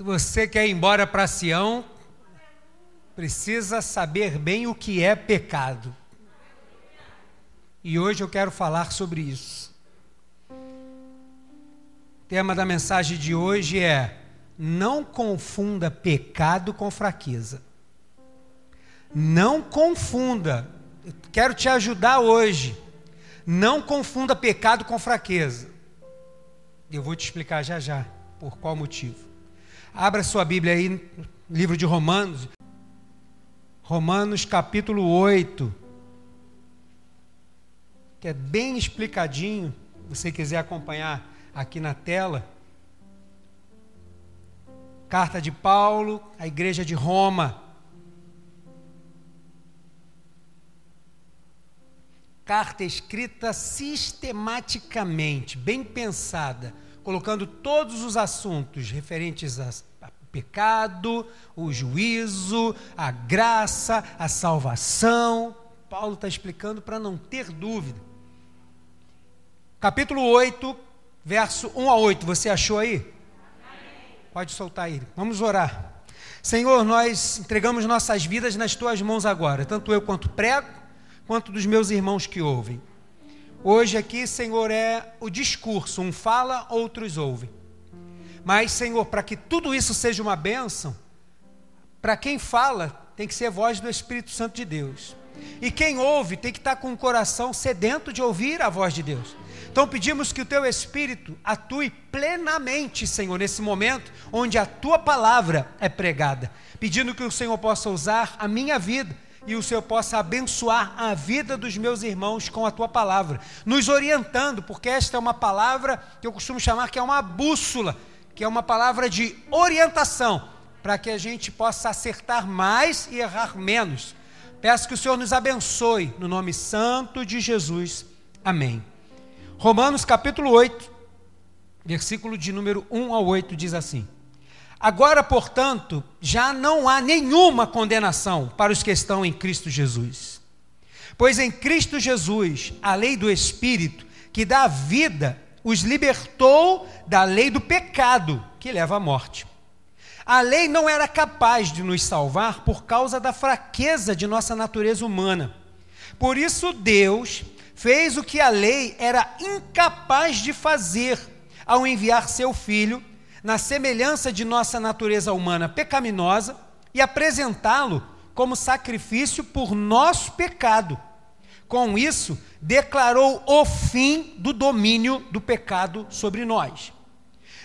Se você quer ir embora para Sião, precisa saber bem o que é pecado. E hoje eu quero falar sobre isso. O tema da mensagem de hoje é: não confunda pecado com fraqueza. Não confunda. Eu quero te ajudar hoje. Não confunda pecado com fraqueza. Eu vou te explicar já já por qual motivo. Abra sua Bíblia aí, livro de Romanos. Romanos capítulo 8. Que é bem explicadinho. Se você quiser acompanhar aqui na tela. Carta de Paulo à igreja de Roma. Carta escrita sistematicamente, bem pensada colocando todos os assuntos referentes ao pecado, o juízo, a graça, a salvação. Paulo está explicando para não ter dúvida. Capítulo 8, verso 1 a 8, você achou aí? Pode soltar aí. Vamos orar. Senhor, nós entregamos nossas vidas nas tuas mãos agora, tanto eu quanto prego, quanto dos meus irmãos que ouvem. Hoje aqui, Senhor, é o discurso, um fala, outros ouvem. Mas, Senhor, para que tudo isso seja uma bênção, para quem fala, tem que ser voz do Espírito Santo de Deus. E quem ouve tem que estar com o coração sedento de ouvir a voz de Deus. Então pedimos que o teu Espírito atue plenamente, Senhor, nesse momento onde a tua palavra é pregada. Pedindo que o Senhor possa usar a minha vida e o Senhor possa abençoar a vida dos meus irmãos com a tua palavra, nos orientando, porque esta é uma palavra que eu costumo chamar que é uma bússola, que é uma palavra de orientação, para que a gente possa acertar mais e errar menos. Peço que o Senhor nos abençoe, no nome santo de Jesus. Amém. Romanos capítulo 8, versículo de número 1 a 8 diz assim: Agora, portanto, já não há nenhuma condenação para os que estão em Cristo Jesus. Pois em Cristo Jesus, a lei do Espírito, que dá vida, os libertou da lei do pecado, que leva à morte. A lei não era capaz de nos salvar por causa da fraqueza de nossa natureza humana. Por isso, Deus fez o que a lei era incapaz de fazer ao enviar seu filho na semelhança de nossa natureza humana pecaminosa e apresentá-lo como sacrifício por nosso pecado. Com isso, declarou o fim do domínio do pecado sobre nós.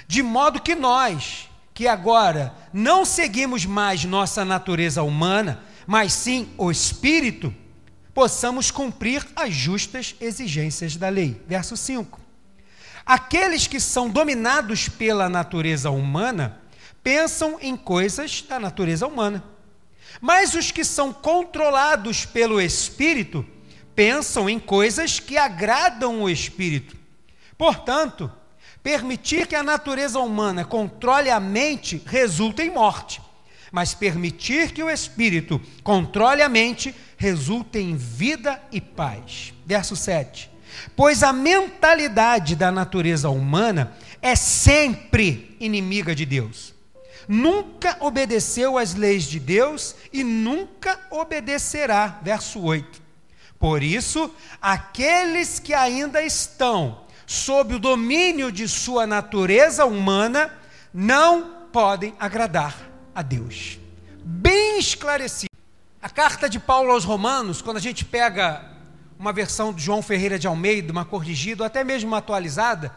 De modo que nós, que agora não seguimos mais nossa natureza humana, mas sim o espírito, possamos cumprir as justas exigências da lei. Verso 5. Aqueles que são dominados pela natureza humana pensam em coisas da natureza humana. Mas os que são controlados pelo Espírito pensam em coisas que agradam o Espírito. Portanto, permitir que a natureza humana controle a mente resulta em morte, mas permitir que o Espírito controle a mente resulta em vida e paz. Verso 7. Pois a mentalidade da natureza humana é sempre inimiga de Deus. Nunca obedeceu às leis de Deus e nunca obedecerá. Verso 8. Por isso, aqueles que ainda estão sob o domínio de sua natureza humana não podem agradar a Deus. Bem esclarecido. A carta de Paulo aos Romanos, quando a gente pega uma versão de João Ferreira de Almeida, uma corrigida, ou até mesmo uma atualizada,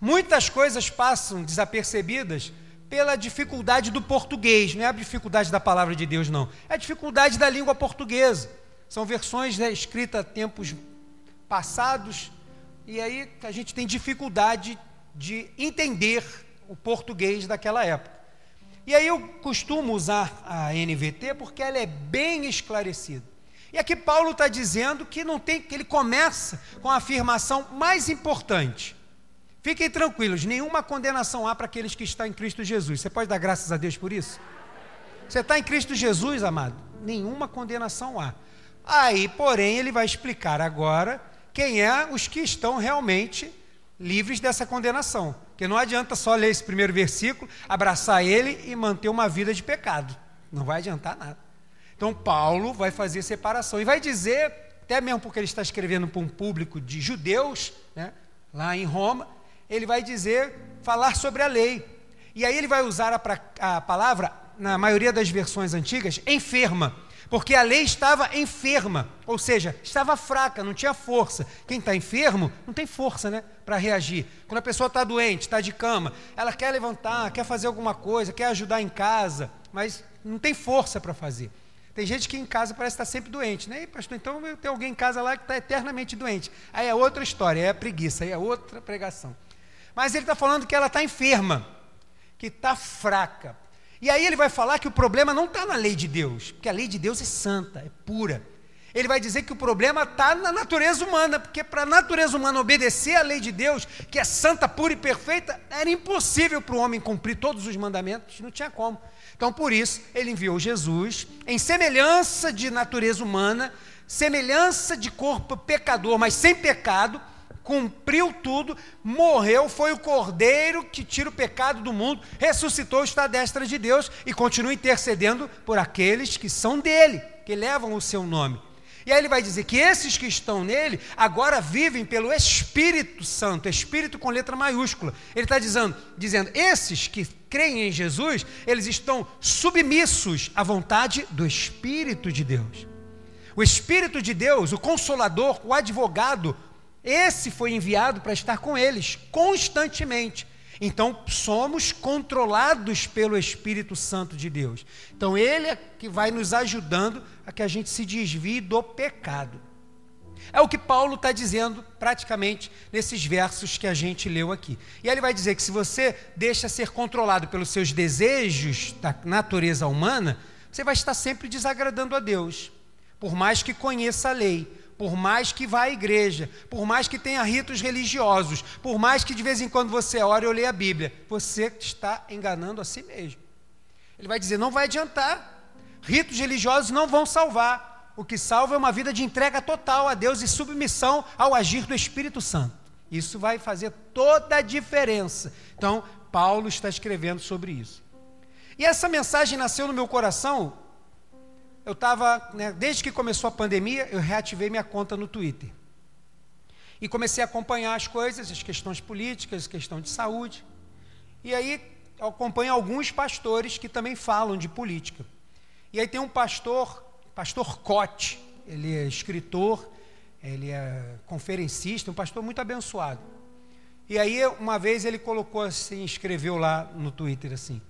muitas coisas passam desapercebidas pela dificuldade do português, não é a dificuldade da palavra de Deus, não, é a dificuldade da língua portuguesa. São versões né, escritas tempos passados, e aí a gente tem dificuldade de entender o português daquela época. E aí eu costumo usar a NVT porque ela é bem esclarecida. E aqui Paulo está dizendo que não tem, que ele começa com a afirmação mais importante. Fiquem tranquilos, nenhuma condenação há para aqueles que estão em Cristo Jesus. Você pode dar graças a Deus por isso? Você está em Cristo Jesus, amado? Nenhuma condenação há. Aí, porém, ele vai explicar agora quem é os que estão realmente livres dessa condenação. Porque não adianta só ler esse primeiro versículo, abraçar ele e manter uma vida de pecado. Não vai adiantar nada. Então, Paulo vai fazer separação e vai dizer, até mesmo porque ele está escrevendo para um público de judeus, né, lá em Roma, ele vai dizer, falar sobre a lei. E aí ele vai usar a, a palavra, na maioria das versões antigas, enferma porque a lei estava enferma, ou seja, estava fraca, não tinha força. Quem está enfermo não tem força né, para reagir. Quando a pessoa está doente, está de cama, ela quer levantar, quer fazer alguma coisa, quer ajudar em casa, mas não tem força para fazer. Tem gente que em casa parece estar sempre doente, né? E, pastor, então tem alguém em casa lá que está eternamente doente. Aí é outra história, é preguiça, aí é outra pregação. Mas ele está falando que ela está enferma, que está fraca. E aí ele vai falar que o problema não está na lei de Deus, porque a lei de Deus é santa, é pura. Ele vai dizer que o problema está na natureza humana, porque para a natureza humana obedecer à lei de Deus, que é santa, pura e perfeita, era impossível para o homem cumprir todos os mandamentos, não tinha como. Então, por isso, ele enviou Jesus em semelhança de natureza humana, semelhança de corpo pecador, mas sem pecado, cumpriu tudo, morreu, foi o cordeiro que tira o pecado do mundo, ressuscitou, está à destra de Deus e continua intercedendo por aqueles que são dele, que levam o seu nome. E aí ele vai dizer que esses que estão nele agora vivem pelo Espírito Santo, Espírito com letra maiúscula. Ele está dizendo, dizendo, esses que creem em Jesus, eles estão submissos à vontade do Espírito de Deus. O Espírito de Deus, o Consolador, o Advogado, esse foi enviado para estar com eles constantemente. Então, somos controlados pelo Espírito Santo de Deus. Então, Ele é que vai nos ajudando a que a gente se desvie do pecado. É o que Paulo está dizendo praticamente nesses versos que a gente leu aqui. E ele vai dizer que se você deixa ser controlado pelos seus desejos da natureza humana, você vai estar sempre desagradando a Deus, por mais que conheça a lei, por mais que vá à igreja, por mais que tenha ritos religiosos, por mais que de vez em quando você ore ou leia a Bíblia, você está enganando a si mesmo. Ele vai dizer: não vai adiantar, ritos religiosos não vão salvar. O que salva é uma vida de entrega total a Deus e submissão ao agir do Espírito Santo. Isso vai fazer toda a diferença. Então, Paulo está escrevendo sobre isso. E essa mensagem nasceu no meu coração eu estava, né, desde que começou a pandemia, eu reativei minha conta no Twitter. E comecei a acompanhar as coisas, as questões políticas, questão de saúde. E aí eu acompanho alguns pastores que também falam de política. E aí tem um pastor, pastor Cote, ele é escritor, ele é conferencista, um pastor muito abençoado. E aí uma vez ele colocou assim, escreveu lá no Twitter assim: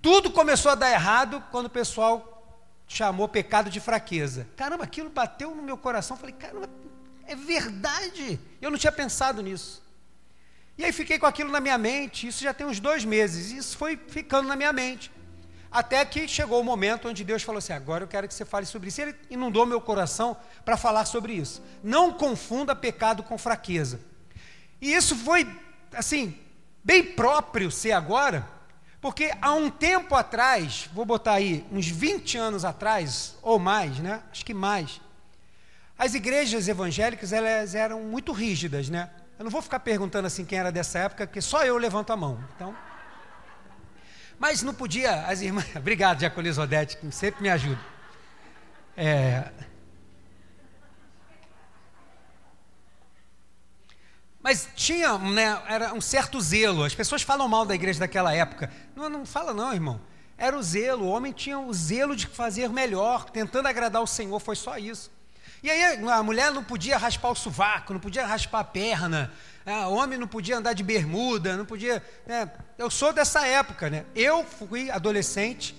Tudo começou a dar errado quando o pessoal chamou pecado de fraqueza. Caramba, aquilo bateu no meu coração. Falei, caramba, é verdade. Eu não tinha pensado nisso. E aí fiquei com aquilo na minha mente. Isso já tem uns dois meses. Isso foi ficando na minha mente. Até que chegou o momento onde Deus falou assim: agora eu quero que você fale sobre isso. Ele inundou meu coração para falar sobre isso. Não confunda pecado com fraqueza. E isso foi, assim, bem próprio ser agora porque há um tempo atrás, vou botar aí, uns 20 anos atrás, ou mais, né? Acho que mais. As igrejas evangélicas, elas eram muito rígidas, né? Eu não vou ficar perguntando assim quem era dessa época, porque só eu levanto a mão. Então, mas não podia, as irmãs. Obrigado, Jacolis Odete, que sempre me ajuda. É, Mas tinha né, era um certo zelo. As pessoas falam mal da igreja daquela época. Não, não fala não, irmão. Era o zelo. O homem tinha o zelo de fazer melhor, tentando agradar o Senhor. Foi só isso. E aí a mulher não podia raspar o sovaco, não podia raspar a perna. Ah, o homem não podia andar de bermuda, não podia. Né? Eu sou dessa época, né? Eu fui adolescente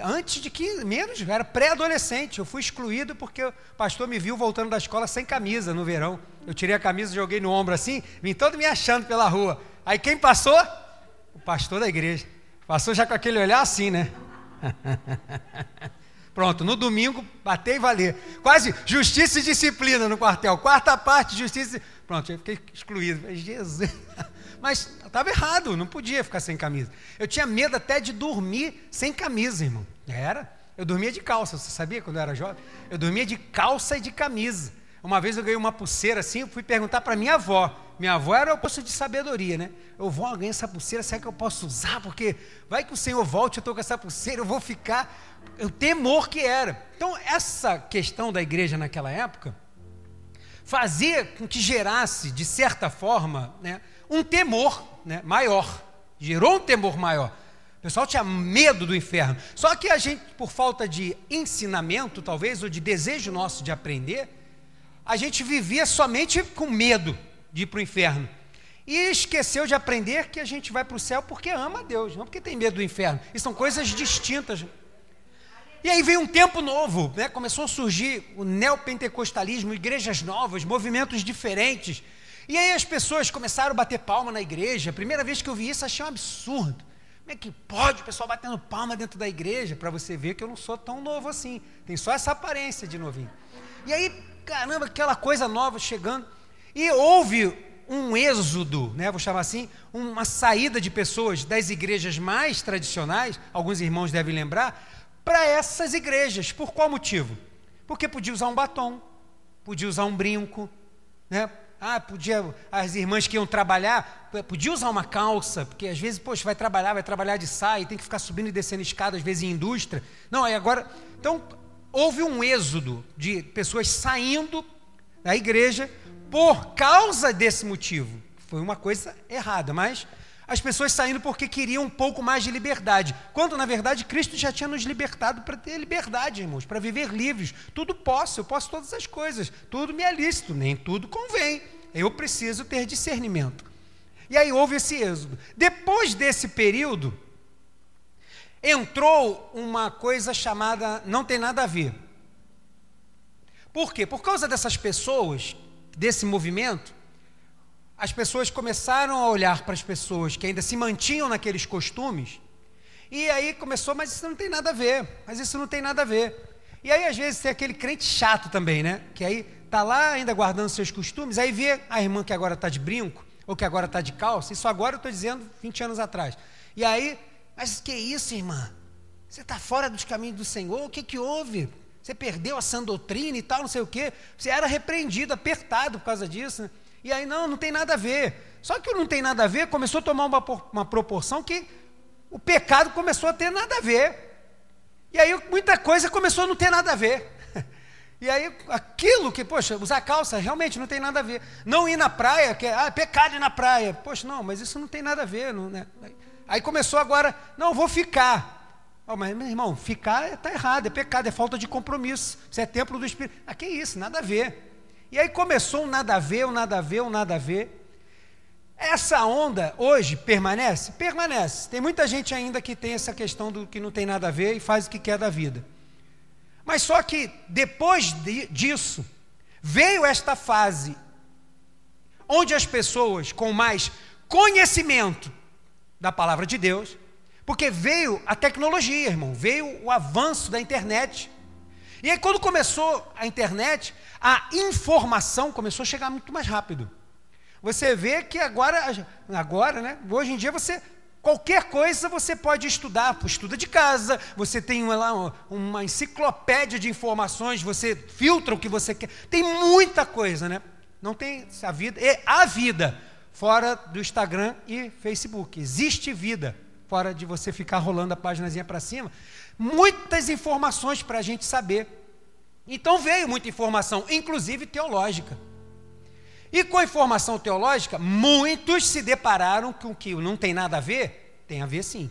Antes de que, menos, eu era pré-adolescente. Eu fui excluído porque o pastor me viu voltando da escola sem camisa no verão. Eu tirei a camisa, joguei no ombro assim, vim todo me achando pela rua. Aí quem passou? O pastor da igreja. Passou já com aquele olhar assim, né? Pronto, no domingo, batei e valer. Quase justiça e disciplina no quartel. Quarta parte, justiça. Pronto, eu fiquei excluído. Jesus. Mas estava errado, não podia ficar sem camisa. Eu tinha medo até de dormir sem camisa, irmão. Era. Eu dormia de calça, você sabia quando eu era jovem? Eu dormia de calça e de camisa. Uma vez eu ganhei uma pulseira assim, fui perguntar para minha avó. Minha avó era o posto de sabedoria, né? Eu vou ganhar essa pulseira, será que eu posso usar? Porque vai que o Senhor volte, eu estou com essa pulseira, eu vou ficar. O temor que era. Então, essa questão da igreja naquela época fazia com que gerasse, de certa forma, né, um temor né, maior. Gerou um temor maior. O pessoal tinha medo do inferno. Só que a gente, por falta de ensinamento, talvez, ou de desejo nosso de aprender, a gente vivia somente com medo de ir para o inferno. E esqueceu de aprender que a gente vai para o céu porque ama a Deus, não porque tem medo do inferno. E são coisas distintas. E aí veio um tempo novo, né? começou a surgir o neopentecostalismo, igrejas novas, movimentos diferentes. E aí as pessoas começaram a bater palma na igreja. A primeira vez que eu vi isso, achei um absurdo. Como é que pode o pessoal batendo palma dentro da igreja? Para você ver que eu não sou tão novo assim. Tem só essa aparência de novinho. E aí, caramba, aquela coisa nova chegando. E houve um êxodo, né, vou chamar assim, uma saída de pessoas das igrejas mais tradicionais, alguns irmãos devem lembrar, para essas igrejas. Por qual motivo? Porque podia usar um batom, podia usar um brinco, né? Ah, podia, as irmãs que iam trabalhar, podia usar uma calça, porque às vezes, poxa, vai trabalhar, vai trabalhar de saia, tem que ficar subindo e descendo escada, às vezes em indústria. Não, aí agora, então, houve um êxodo de pessoas saindo da igreja por causa desse motivo. Foi uma coisa errada, mas as pessoas saindo porque queriam um pouco mais de liberdade, quando na verdade Cristo já tinha nos libertado para ter liberdade, irmãos, para viver livres. Tudo posso, eu posso todas as coisas, tudo me é lícito, nem tudo convém. Eu preciso ter discernimento. E aí houve esse êxodo. Depois desse período, entrou uma coisa chamada não tem nada a ver. Por quê? Por causa dessas pessoas, desse movimento, as pessoas começaram a olhar para as pessoas que ainda se mantinham naqueles costumes, e aí começou, mas isso não tem nada a ver, mas isso não tem nada a ver. E aí, às vezes, tem aquele crente chato também, né? Que aí tá lá ainda guardando seus costumes, aí vê a irmã que agora está de brinco, ou que agora está de calça, isso agora eu estou dizendo 20 anos atrás. E aí, mas que isso, irmã? Você está fora dos caminhos do Senhor? O que, que houve? Você perdeu a sã doutrina e tal, não sei o quê. Você era repreendido, apertado por causa disso. Né? E aí, não, não tem nada a ver. Só que o não tem nada a ver começou a tomar uma, uma proporção que o pecado começou a ter nada a ver. E aí muita coisa começou a não ter nada a ver. E aí aquilo que, poxa, usar calça realmente não tem nada a ver. Não ir na praia, que é ah, pecado ir na praia. Poxa, não, mas isso não tem nada a ver. Não, né? Aí começou agora, não, vou ficar. Oh, mas, meu irmão, ficar está errado, é pecado, é falta de compromisso. Isso é templo do Espírito. Ah, que isso, nada a ver. E aí começou um nada a ver, um nada a ver, um nada a ver. Essa onda hoje permanece? Permanece. Tem muita gente ainda que tem essa questão do que não tem nada a ver e faz o que quer da vida. Mas só que depois de, disso, veio esta fase onde as pessoas com mais conhecimento da palavra de Deus, porque veio a tecnologia, irmão, veio o avanço da internet. E aí, quando começou a internet, a informação começou a chegar muito mais rápido. Você vê que agora, agora, né? Hoje em dia você qualquer coisa você pode estudar, estuda de casa, você tem lá uma enciclopédia de informações, você filtra o que você quer. Tem muita coisa, né? Não tem a vida, e a vida fora do Instagram e Facebook. Existe vida fora de você ficar rolando a páginazinha para cima muitas informações para a gente saber. Então veio muita informação, inclusive teológica. E com a informação teológica, muitos se depararam com que não tem nada a ver, tem a ver sim.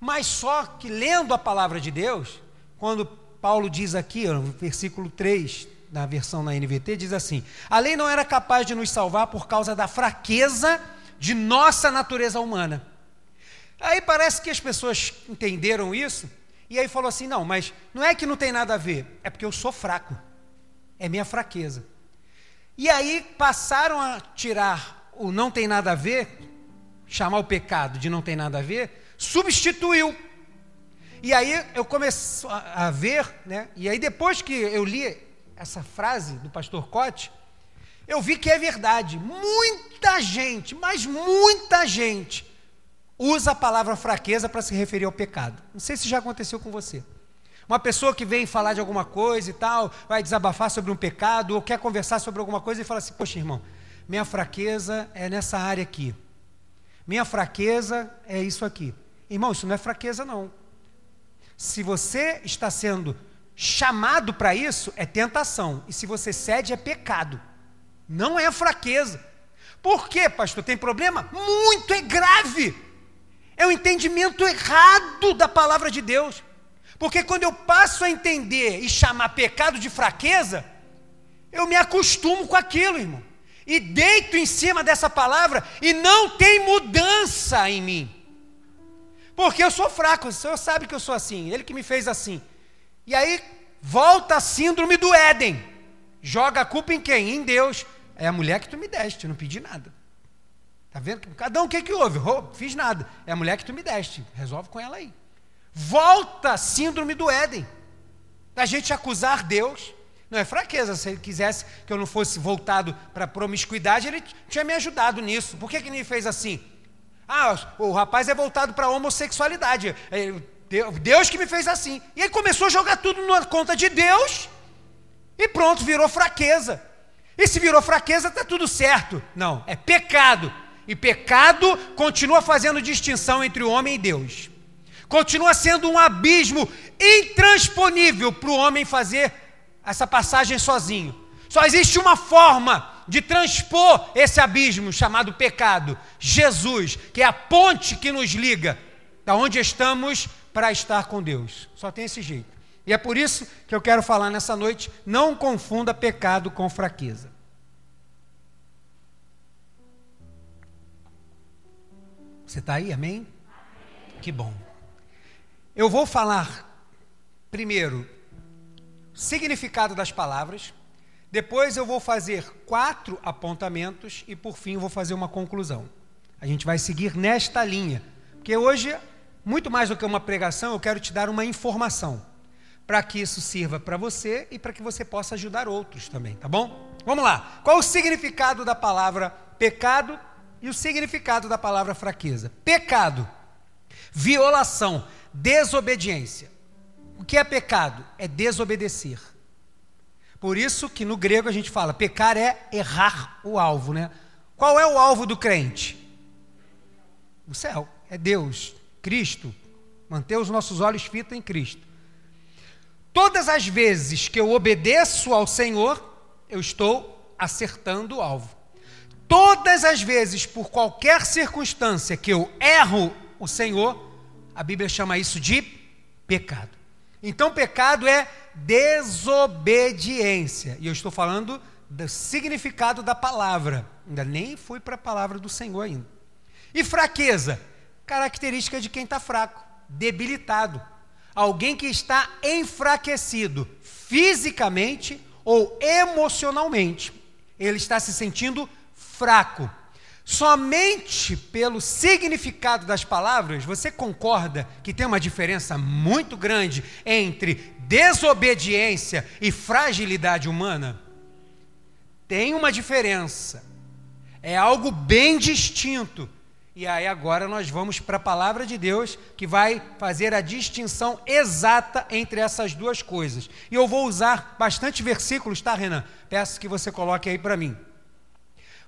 Mas só que lendo a palavra de Deus, quando Paulo diz aqui, no versículo 3, na versão na NVT, diz assim: A lei não era capaz de nos salvar por causa da fraqueza de nossa natureza humana. Aí parece que as pessoas entenderam isso e aí falou assim: não, mas não é que não tem nada a ver, é porque eu sou fraco, é minha fraqueza. E aí passaram a tirar o não tem nada a ver, chamar o pecado de não tem nada a ver, substituiu. E aí eu comecei a ver, né? E aí depois que eu li essa frase do pastor Cote, eu vi que é verdade. Muita gente, mas muita gente usa a palavra fraqueza para se referir ao pecado. Não sei se já aconteceu com você. Uma pessoa que vem falar de alguma coisa e tal, vai desabafar sobre um pecado, ou quer conversar sobre alguma coisa e fala assim: Poxa, irmão, minha fraqueza é nessa área aqui. Minha fraqueza é isso aqui. Irmão, isso não é fraqueza, não. Se você está sendo chamado para isso, é tentação. E se você cede, é pecado. Não é fraqueza. Por quê, pastor? Tem problema? Muito, é grave. É o um entendimento errado da palavra de Deus. Porque quando eu passo a entender e chamar pecado de fraqueza, eu me acostumo com aquilo, irmão. E deito em cima dessa palavra e não tem mudança em mim. Porque eu sou fraco, o Senhor sabe que eu sou assim, Ele que me fez assim. E aí volta a síndrome do Éden. Joga a culpa em quem? Em Deus. É a mulher que tu me deste, eu não pedi nada. Tá vendo? Cada um o que, que houve? Oh, fiz nada. É a mulher que tu me deste. Resolve com ela aí. Volta síndrome do Éden. Da gente acusar Deus. Não é fraqueza. Se ele quisesse que eu não fosse voltado para promiscuidade, ele tinha me ajudado nisso. Por que, que ele fez assim? Ah, o rapaz é voltado para a homossexualidade. É, Deus que me fez assim. E ele começou a jogar tudo na conta de Deus. E pronto, virou fraqueza. E se virou fraqueza, está tudo certo. Não, é pecado. E pecado continua fazendo distinção entre o homem e Deus. Continua sendo um abismo intransponível para o homem fazer essa passagem sozinho. Só existe uma forma de transpor esse abismo chamado pecado, Jesus, que é a ponte que nos liga da onde estamos para estar com Deus. Só tem esse jeito. E é por isso que eu quero falar nessa noite: não confunda pecado com fraqueza. Você está aí, amém? Que bom. Eu vou falar primeiro significado das palavras. Depois eu vou fazer quatro apontamentos e por fim eu vou fazer uma conclusão. A gente vai seguir nesta linha, porque hoje, muito mais do que uma pregação, eu quero te dar uma informação, para que isso sirva para você e para que você possa ajudar outros também, tá bom? Vamos lá. Qual o significado da palavra pecado e o significado da palavra fraqueza? Pecado, violação, desobediência. O que é pecado? É desobedecer. Por isso que no grego a gente fala, pecar é errar o alvo, né? Qual é o alvo do crente? O céu, é Deus, Cristo. Manter os nossos olhos fitos em Cristo. Todas as vezes que eu obedeço ao Senhor, eu estou acertando o alvo. Todas as vezes, por qualquer circunstância que eu erro o Senhor, a Bíblia chama isso de pecado. Então, pecado é desobediência. E eu estou falando do significado da palavra. Ainda nem fui para a palavra do Senhor ainda. E fraqueza, característica de quem está fraco, debilitado. Alguém que está enfraquecido fisicamente ou emocionalmente. Ele está se sentindo fraco. Somente pelo significado das palavras, você concorda que tem uma diferença muito grande entre desobediência e fragilidade humana? Tem uma diferença. É algo bem distinto. E aí agora nós vamos para a palavra de Deus que vai fazer a distinção exata entre essas duas coisas. E eu vou usar bastante versículos, tá, Renan? Peço que você coloque aí para mim.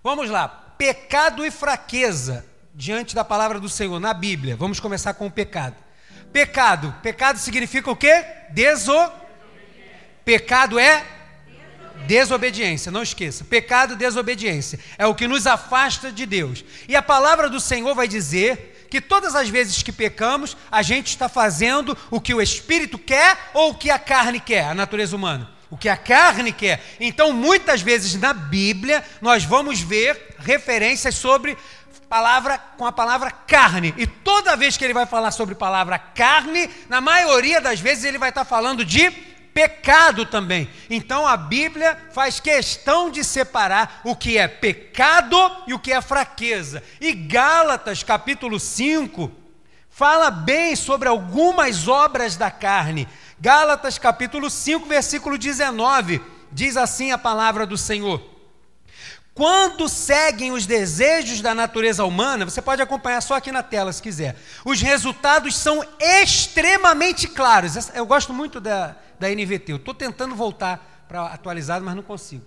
Vamos lá pecado e fraqueza diante da palavra do Senhor na Bíblia. Vamos começar com o pecado. Pecado, pecado significa o quê? Deso Pecado é desobediência, não esqueça. Pecado, desobediência. É o que nos afasta de Deus. E a palavra do Senhor vai dizer que todas as vezes que pecamos, a gente está fazendo o que o espírito quer ou o que a carne quer, a natureza humana o que a carne quer. Então, muitas vezes na Bíblia, nós vamos ver referências sobre palavra com a palavra carne. E toda vez que ele vai falar sobre palavra carne, na maioria das vezes ele vai estar falando de pecado também. Então a Bíblia faz questão de separar o que é pecado e o que é fraqueza. E Gálatas, capítulo 5, fala bem sobre algumas obras da carne. Gálatas capítulo 5, versículo 19, diz assim a palavra do Senhor: Quando seguem os desejos da natureza humana, você pode acompanhar só aqui na tela se quiser. Os resultados são extremamente claros. Eu gosto muito da, da NVT. Eu estou tentando voltar para atualizado, mas não consigo.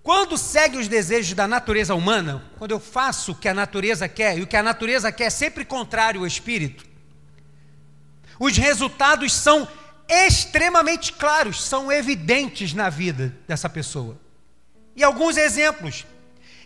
Quando segue os desejos da natureza humana, quando eu faço o que a natureza quer, e o que a natureza quer é sempre contrário ao espírito, os resultados são extremamente claros, são evidentes na vida dessa pessoa. E alguns exemplos: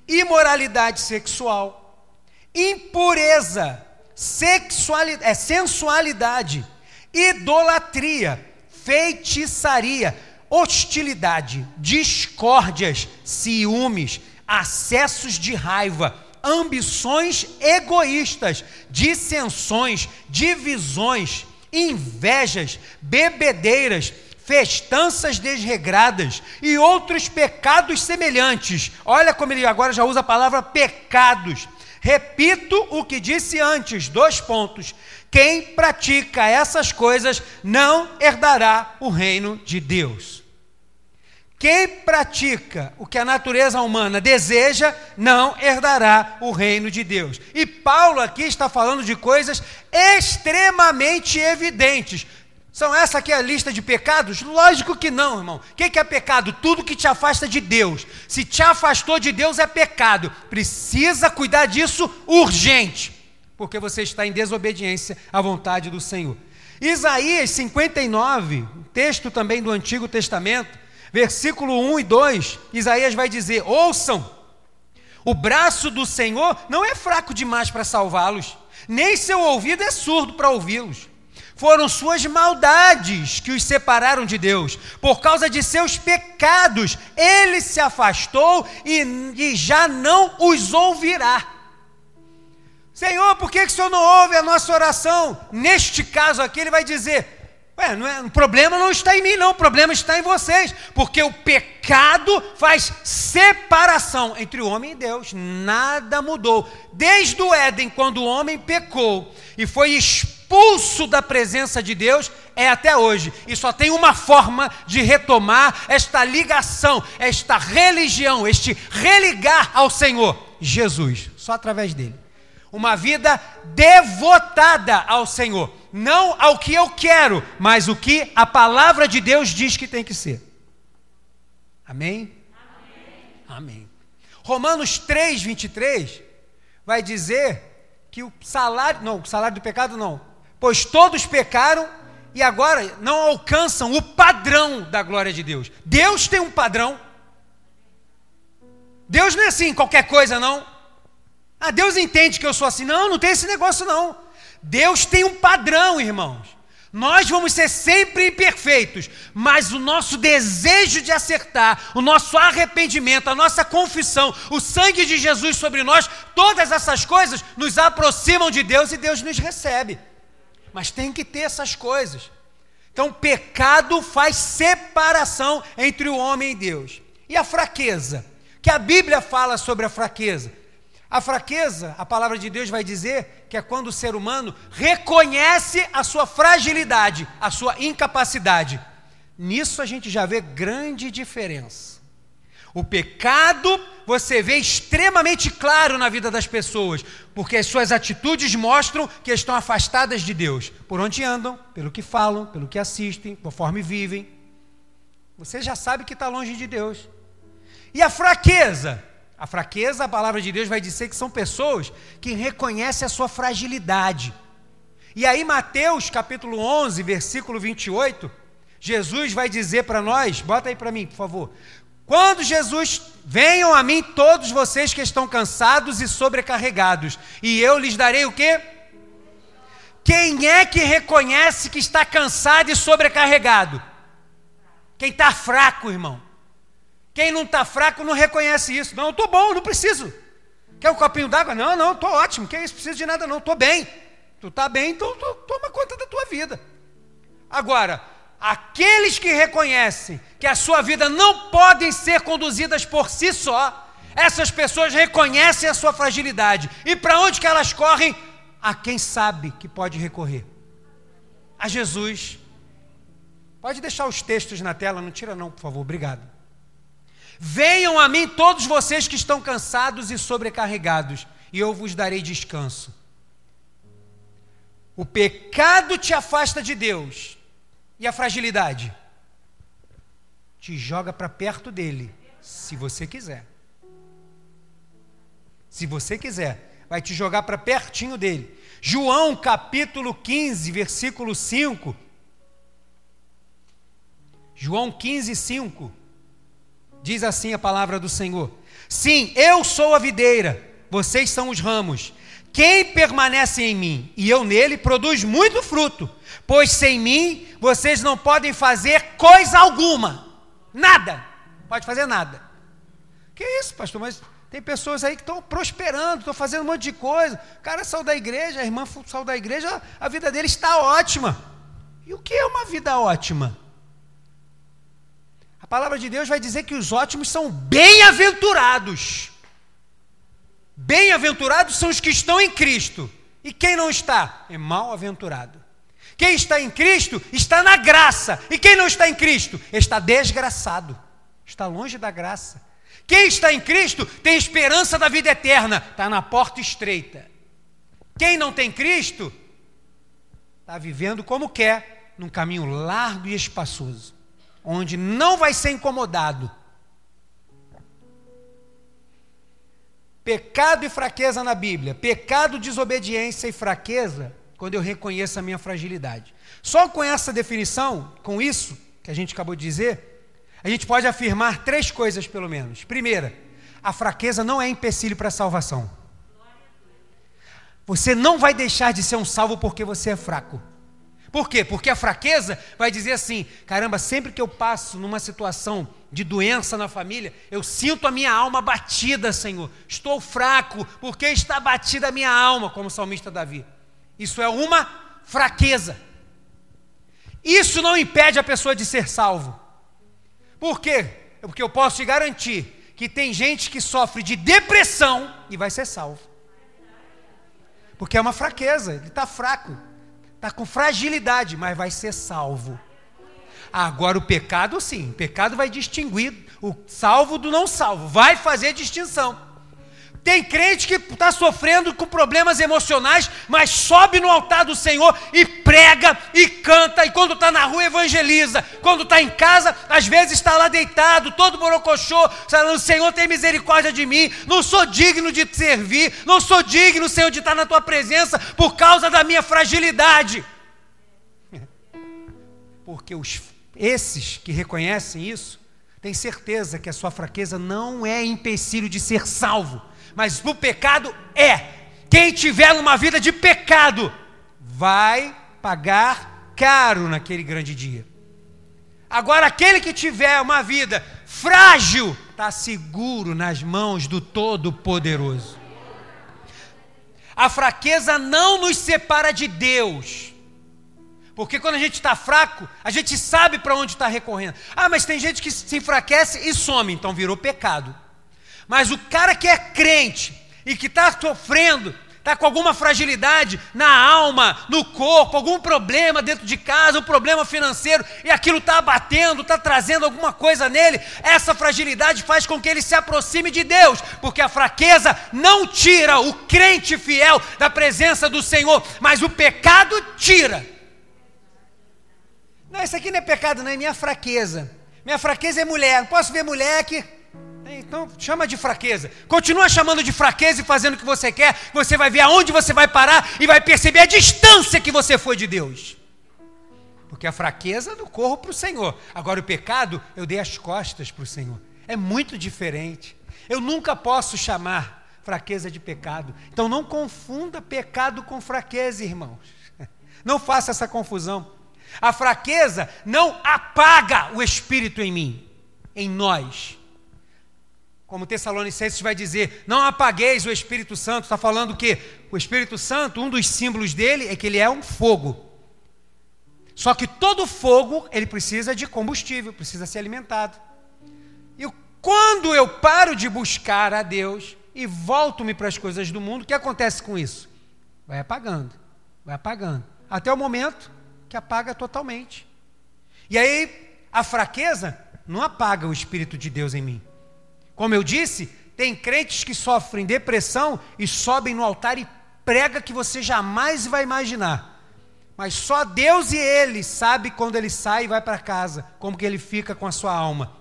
imoralidade sexual, impureza, sexualidade, é, sensualidade, idolatria, feitiçaria, hostilidade, discórdias, ciúmes, acessos de raiva, ambições egoístas, dissensões, divisões, invejas, bebedeiras, festanças desregradas e outros pecados semelhantes. Olha como ele agora já usa a palavra pecados. Repito o que disse antes, dois pontos. Quem pratica essas coisas não herdará o reino de Deus. Quem pratica o que a natureza humana deseja, não herdará o reino de Deus. E Paulo aqui está falando de coisas extremamente evidentes. São essa aqui a lista de pecados? Lógico que não, irmão. O que é pecado? Tudo que te afasta de Deus. Se te afastou de Deus é pecado. Precisa cuidar disso urgente, porque você está em desobediência à vontade do Senhor. Isaías 59, texto também do Antigo Testamento, versículo 1 e 2, Isaías vai dizer: Ouçam, o braço do Senhor não é fraco demais para salvá-los, nem seu ouvido é surdo para ouvi-los. Foram suas maldades que os separaram de Deus. Por causa de seus pecados, ele se afastou e, e já não os ouvirá. Senhor, por que, que o Senhor não ouve a nossa oração? Neste caso aqui, ele vai dizer: Ué, não é, o problema não está em mim, não, o problema está em vocês, porque o pecado faz separação entre o homem e Deus, nada mudou. Desde o Éden, quando o homem pecou e foi expulso da presença de Deus, é até hoje. E só tem uma forma de retomar esta ligação, esta religião, este religar ao Senhor: Jesus, só através dele. Uma vida devotada ao Senhor não ao que eu quero, mas o que a palavra de Deus diz que tem que ser. Amém? Amém. Amém. Romanos 3, 23 vai dizer que o salário, não, o salário do pecado não, pois todos pecaram e agora não alcançam o padrão da glória de Deus. Deus tem um padrão. Deus não é assim, qualquer coisa não. Ah, Deus entende que eu sou assim. Não, não tem esse negócio não. Deus tem um padrão, irmãos. Nós vamos ser sempre imperfeitos, mas o nosso desejo de acertar, o nosso arrependimento, a nossa confissão, o sangue de Jesus sobre nós, todas essas coisas nos aproximam de Deus e Deus nos recebe. Mas tem que ter essas coisas. Então, pecado faz separação entre o homem e Deus. E a fraqueza? Que a Bíblia fala sobre a fraqueza. A fraqueza, a palavra de Deus vai dizer que é quando o ser humano reconhece a sua fragilidade, a sua incapacidade. Nisso a gente já vê grande diferença. O pecado você vê extremamente claro na vida das pessoas, porque as suas atitudes mostram que estão afastadas de Deus, por onde andam, pelo que falam, pelo que assistem, conforme vivem. Você já sabe que está longe de Deus. E a fraqueza? A fraqueza, a palavra de Deus vai dizer que são pessoas que reconhecem a sua fragilidade. E aí, Mateus capítulo 11, versículo 28, Jesus vai dizer para nós, bota aí para mim, por favor. Quando Jesus, venham a mim todos vocês que estão cansados e sobrecarregados, e eu lhes darei o quê? Quem é que reconhece que está cansado e sobrecarregado? Quem está fraco, irmão. Quem não está fraco não reconhece isso. Não, eu estou bom, não preciso. Quer um copinho d'água? Não, não, estou ótimo. Quem isso? Preciso de nada, não. Estou bem. Tu está bem, então tu, toma conta da tua vida. Agora, aqueles que reconhecem que a sua vida não podem ser conduzidas por si só, essas pessoas reconhecem a sua fragilidade. E para onde que elas correm? A quem sabe que pode recorrer. A Jesus. Pode deixar os textos na tela, não tira não, por favor. Obrigado. Venham a mim todos vocês que estão cansados e sobrecarregados, e eu vos darei descanso. O pecado te afasta de Deus, e a fragilidade te joga para perto dele, se você quiser. Se você quiser, vai te jogar para pertinho dele. João capítulo 15, versículo 5. João 15, 5. Diz assim a palavra do Senhor: Sim, eu sou a videira, vocês são os ramos. Quem permanece em mim e eu nele produz muito fruto, pois sem mim vocês não podem fazer coisa alguma, nada, pode fazer nada. Que isso, pastor? Mas tem pessoas aí que estão prosperando, estão fazendo um monte de coisa. O cara saiu da igreja, a irmã saiu da igreja, a vida dele está ótima. E o que é uma vida ótima? A palavra de Deus vai dizer que os ótimos são bem-aventurados. Bem-aventurados são os que estão em Cristo. E quem não está? É mal-aventurado. Quem está em Cristo está na graça. E quem não está em Cristo está desgraçado. Está longe da graça. Quem está em Cristo tem esperança da vida eterna, está na porta estreita. Quem não tem Cristo está vivendo como quer, num caminho largo e espaçoso, onde não vai ser incomodado. Pecado e fraqueza na Bíblia. Pecado, desobediência e fraqueza, quando eu reconheço a minha fragilidade. Só com essa definição, com isso que a gente acabou de dizer, a gente pode afirmar três coisas, pelo menos. Primeira, a fraqueza não é empecilho para a salvação. Você não vai deixar de ser um salvo porque você é fraco. Por quê? Porque a fraqueza vai dizer assim: caramba, sempre que eu passo numa situação de doença na família, eu sinto a minha alma batida, Senhor. Estou fraco, porque está batida a minha alma, como o salmista Davi. Isso é uma fraqueza. Isso não impede a pessoa de ser salvo. Por quê? É porque eu posso te garantir que tem gente que sofre de depressão e vai ser salvo. Porque é uma fraqueza, ele está fraco, está com fragilidade, mas vai ser salvo. Agora o pecado, sim, o pecado vai distinguir o salvo do não salvo, vai fazer distinção. Tem crente que está sofrendo com problemas emocionais, mas sobe no altar do Senhor e prega e canta, e quando está na rua evangeliza. Quando está em casa, às vezes está lá deitado, todo borocochô, falando: Senhor, tem misericórdia de mim, não sou digno de te servir, não sou digno, Senhor, de estar na tua presença por causa da minha fragilidade. Porque os, esses que reconhecem isso, têm certeza que a sua fraqueza não é empecilho de ser salvo mas o pecado é. Quem tiver uma vida de pecado vai pagar caro naquele grande dia. Agora, aquele que tiver uma vida frágil, está seguro nas mãos do Todo-Poderoso. A fraqueza não nos separa de Deus. Porque quando a gente está fraco, a gente sabe para onde está recorrendo. Ah, mas tem gente que se enfraquece e some, então virou pecado. Mas o cara que é crente e que está sofrendo, está com alguma fragilidade na alma, no corpo, algum problema dentro de casa, um problema financeiro, e aquilo está abatendo, está trazendo alguma coisa nele, essa fragilidade faz com que ele se aproxime de Deus, porque a fraqueza não tira o crente fiel da presença do Senhor, mas o pecado tira. Não, isso aqui não é pecado, não, é minha fraqueza. Minha fraqueza é mulher. Não posso ver mulher que então chama de fraqueza. Continua chamando de fraqueza e fazendo o que você quer. Você vai ver aonde você vai parar e vai perceber a distância que você foi de Deus. Porque a fraqueza eu corro para o Senhor. Agora o pecado eu dei as costas para o Senhor. É muito diferente. Eu nunca posso chamar fraqueza de pecado. Então não confunda pecado com fraqueza, irmãos. Não faça essa confusão. A fraqueza não apaga o espírito em mim, em nós. Como Tessalonicenses vai dizer, não apagueis o Espírito Santo, está falando que o Espírito Santo, um dos símbolos dele é que ele é um fogo. Só que todo fogo, ele precisa de combustível, precisa ser alimentado. E quando eu paro de buscar a Deus e volto-me para as coisas do mundo, o que acontece com isso? Vai apagando, vai apagando, até o momento que apaga totalmente. E aí a fraqueza não apaga o Espírito de Deus em mim Como eu disse, tem crentes que sofrem depressão e sobem no altar e prega que você jamais vai imaginar. Mas só Deus e ele sabe quando ele sai e vai para casa, como que ele fica com a sua alma.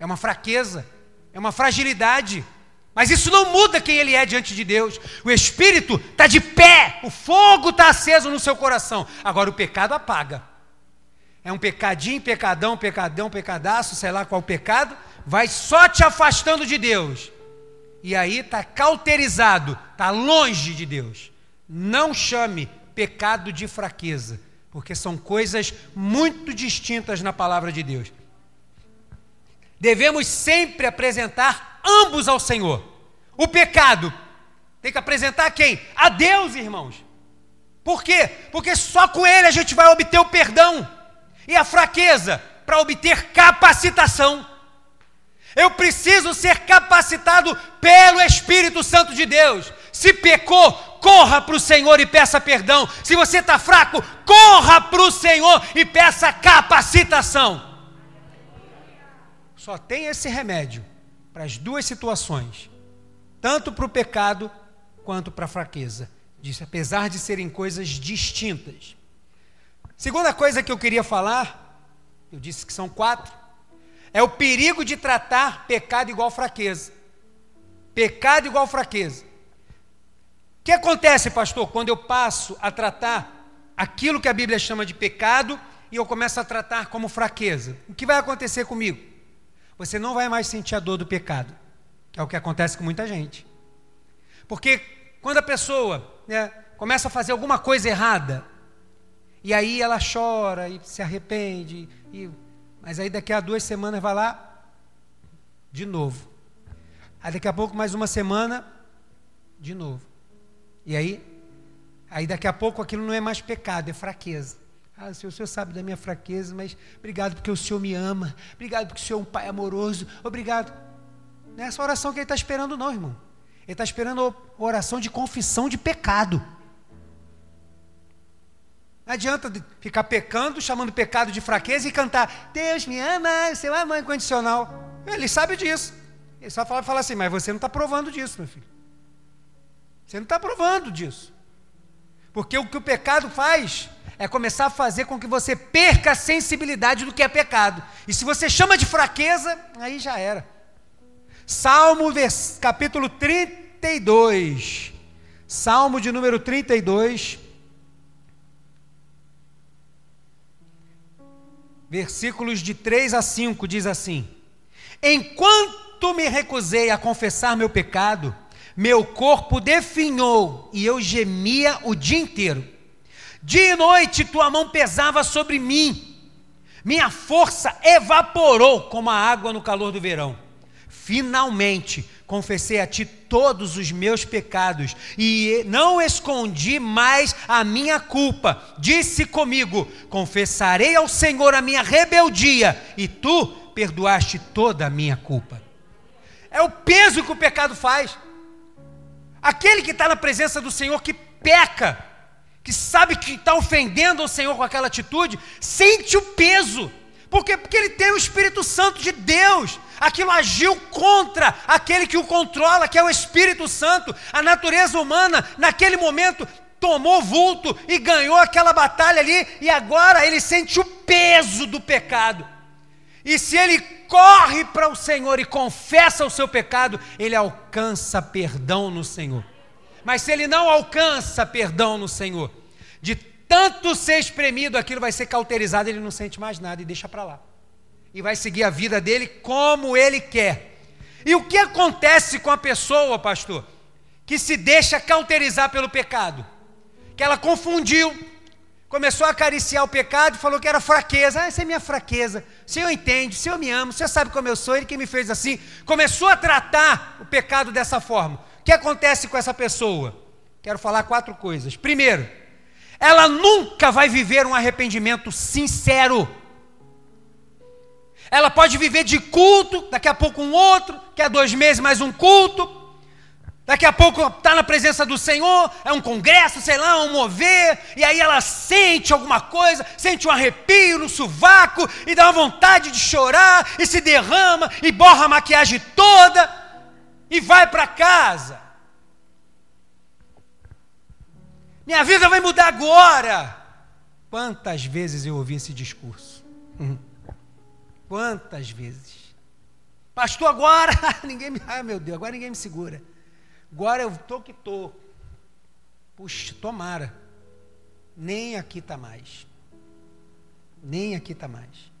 É uma fraqueza, é uma fragilidade. Mas isso não muda quem ele é diante de Deus. O espírito está de pé, o fogo está aceso no seu coração. Agora o pecado apaga. É um pecadinho, pecadão, pecadão, pecadaço, sei lá qual pecado, vai só te afastando de Deus. E aí está cauterizado, está longe de Deus. Não chame pecado de fraqueza, porque são coisas muito distintas na palavra de Deus. Devemos sempre apresentar ambos ao Senhor. O pecado tem que apresentar a quem? A Deus, irmãos. Por quê? Porque só com Ele a gente vai obter o perdão. E a fraqueza para obter capacitação. Eu preciso ser capacitado pelo Espírito Santo de Deus. Se pecou, corra para o Senhor e peça perdão. Se você está fraco, corra para o Senhor e peça capacitação. Só tem esse remédio para as duas situações, tanto para o pecado quanto para a fraqueza. Diz, apesar de serem coisas distintas. Segunda coisa que eu queria falar, eu disse que são quatro, é o perigo de tratar pecado igual fraqueza. Pecado igual fraqueza que acontece, pastor, quando eu passo a tratar aquilo que a Bíblia chama de pecado e eu começo a tratar como fraqueza? O que vai acontecer comigo? Você não vai mais sentir a dor do pecado, que é o que acontece com muita gente. Porque quando a pessoa né, começa a fazer alguma coisa errada, e aí ela chora e se arrepende, e, mas aí daqui a duas semanas vai lá de novo. Aí daqui a pouco mais uma semana, de novo. E aí, aí daqui a pouco aquilo não é mais pecado, é fraqueza. Ah, Senhor, o Senhor sabe da minha fraqueza, mas obrigado porque o Senhor me ama. Obrigado porque o Senhor é um Pai amoroso. Obrigado. Não é essa oração que ele está esperando, não, irmão. Ele está esperando oração de confissão de pecado. Não adianta ficar pecando, chamando pecado de fraqueza e cantar, Deus me ama, seu amor incondicional. Ele sabe disso. Ele só fala, fala assim, mas você não está provando disso, meu filho. Você não está provando disso. Porque o que o pecado faz é começar a fazer com que você perca a sensibilidade do que é pecado. E se você chama de fraqueza, aí já era. Salmo capítulo 32. Salmo de número 32. Versículos de 3 a 5 diz assim: Enquanto me recusei a confessar meu pecado, meu corpo definhou e eu gemia o dia inteiro. Dia e noite tua mão pesava sobre mim. Minha força evaporou como a água no calor do verão. Finalmente confessei a ti todos os meus pecados e não escondi mais a minha culpa. Disse comigo: Confessarei ao Senhor a minha rebeldia e tu perdoaste toda a minha culpa. É o peso que o pecado faz. Aquele que está na presença do Senhor, que peca, que sabe que está ofendendo o Senhor com aquela atitude, sente o peso. Por quê? Porque ele tem o Espírito Santo de Deus. Aquilo agiu contra aquele que o controla, que é o Espírito Santo. A natureza humana, naquele momento, tomou vulto e ganhou aquela batalha ali, e agora ele sente o peso do pecado. E se ele corre para o Senhor e confessa o seu pecado, ele alcança perdão no Senhor. Mas se ele não alcança perdão no Senhor, de tanto ser espremido, aquilo vai ser cauterizado, ele não sente mais nada e deixa para lá. E vai seguir a vida dele como ele quer. E o que acontece com a pessoa, pastor, que se deixa cauterizar pelo pecado? Que ela confundiu começou a acariciar o pecado falou que era fraqueza. Ah, essa é minha fraqueza. O Senhor entende, o Senhor me ama, o Senhor sabe como eu sou, Ele que me fez assim. Começou a tratar o pecado dessa forma. O que acontece com essa pessoa? Quero falar quatro coisas. Primeiro, ela nunca vai viver um arrependimento sincero. Ela pode viver de culto, daqui a pouco um outro, que é dois meses mais um culto, Daqui a pouco está na presença do Senhor, é um congresso, sei lá, um mover, e aí ela sente alguma coisa, sente um arrepio no sovaco, e dá uma vontade de chorar, e se derrama, e borra a maquiagem toda, e vai para casa. Minha vida vai mudar agora. Quantas vezes eu ouvi esse discurso? Uhum. Quantas vezes? Pastor, agora ninguém me. Ai meu Deus, agora ninguém me segura. Agora eu tô que tô. Puxa, tomara. Nem aqui está mais. Nem aqui está mais.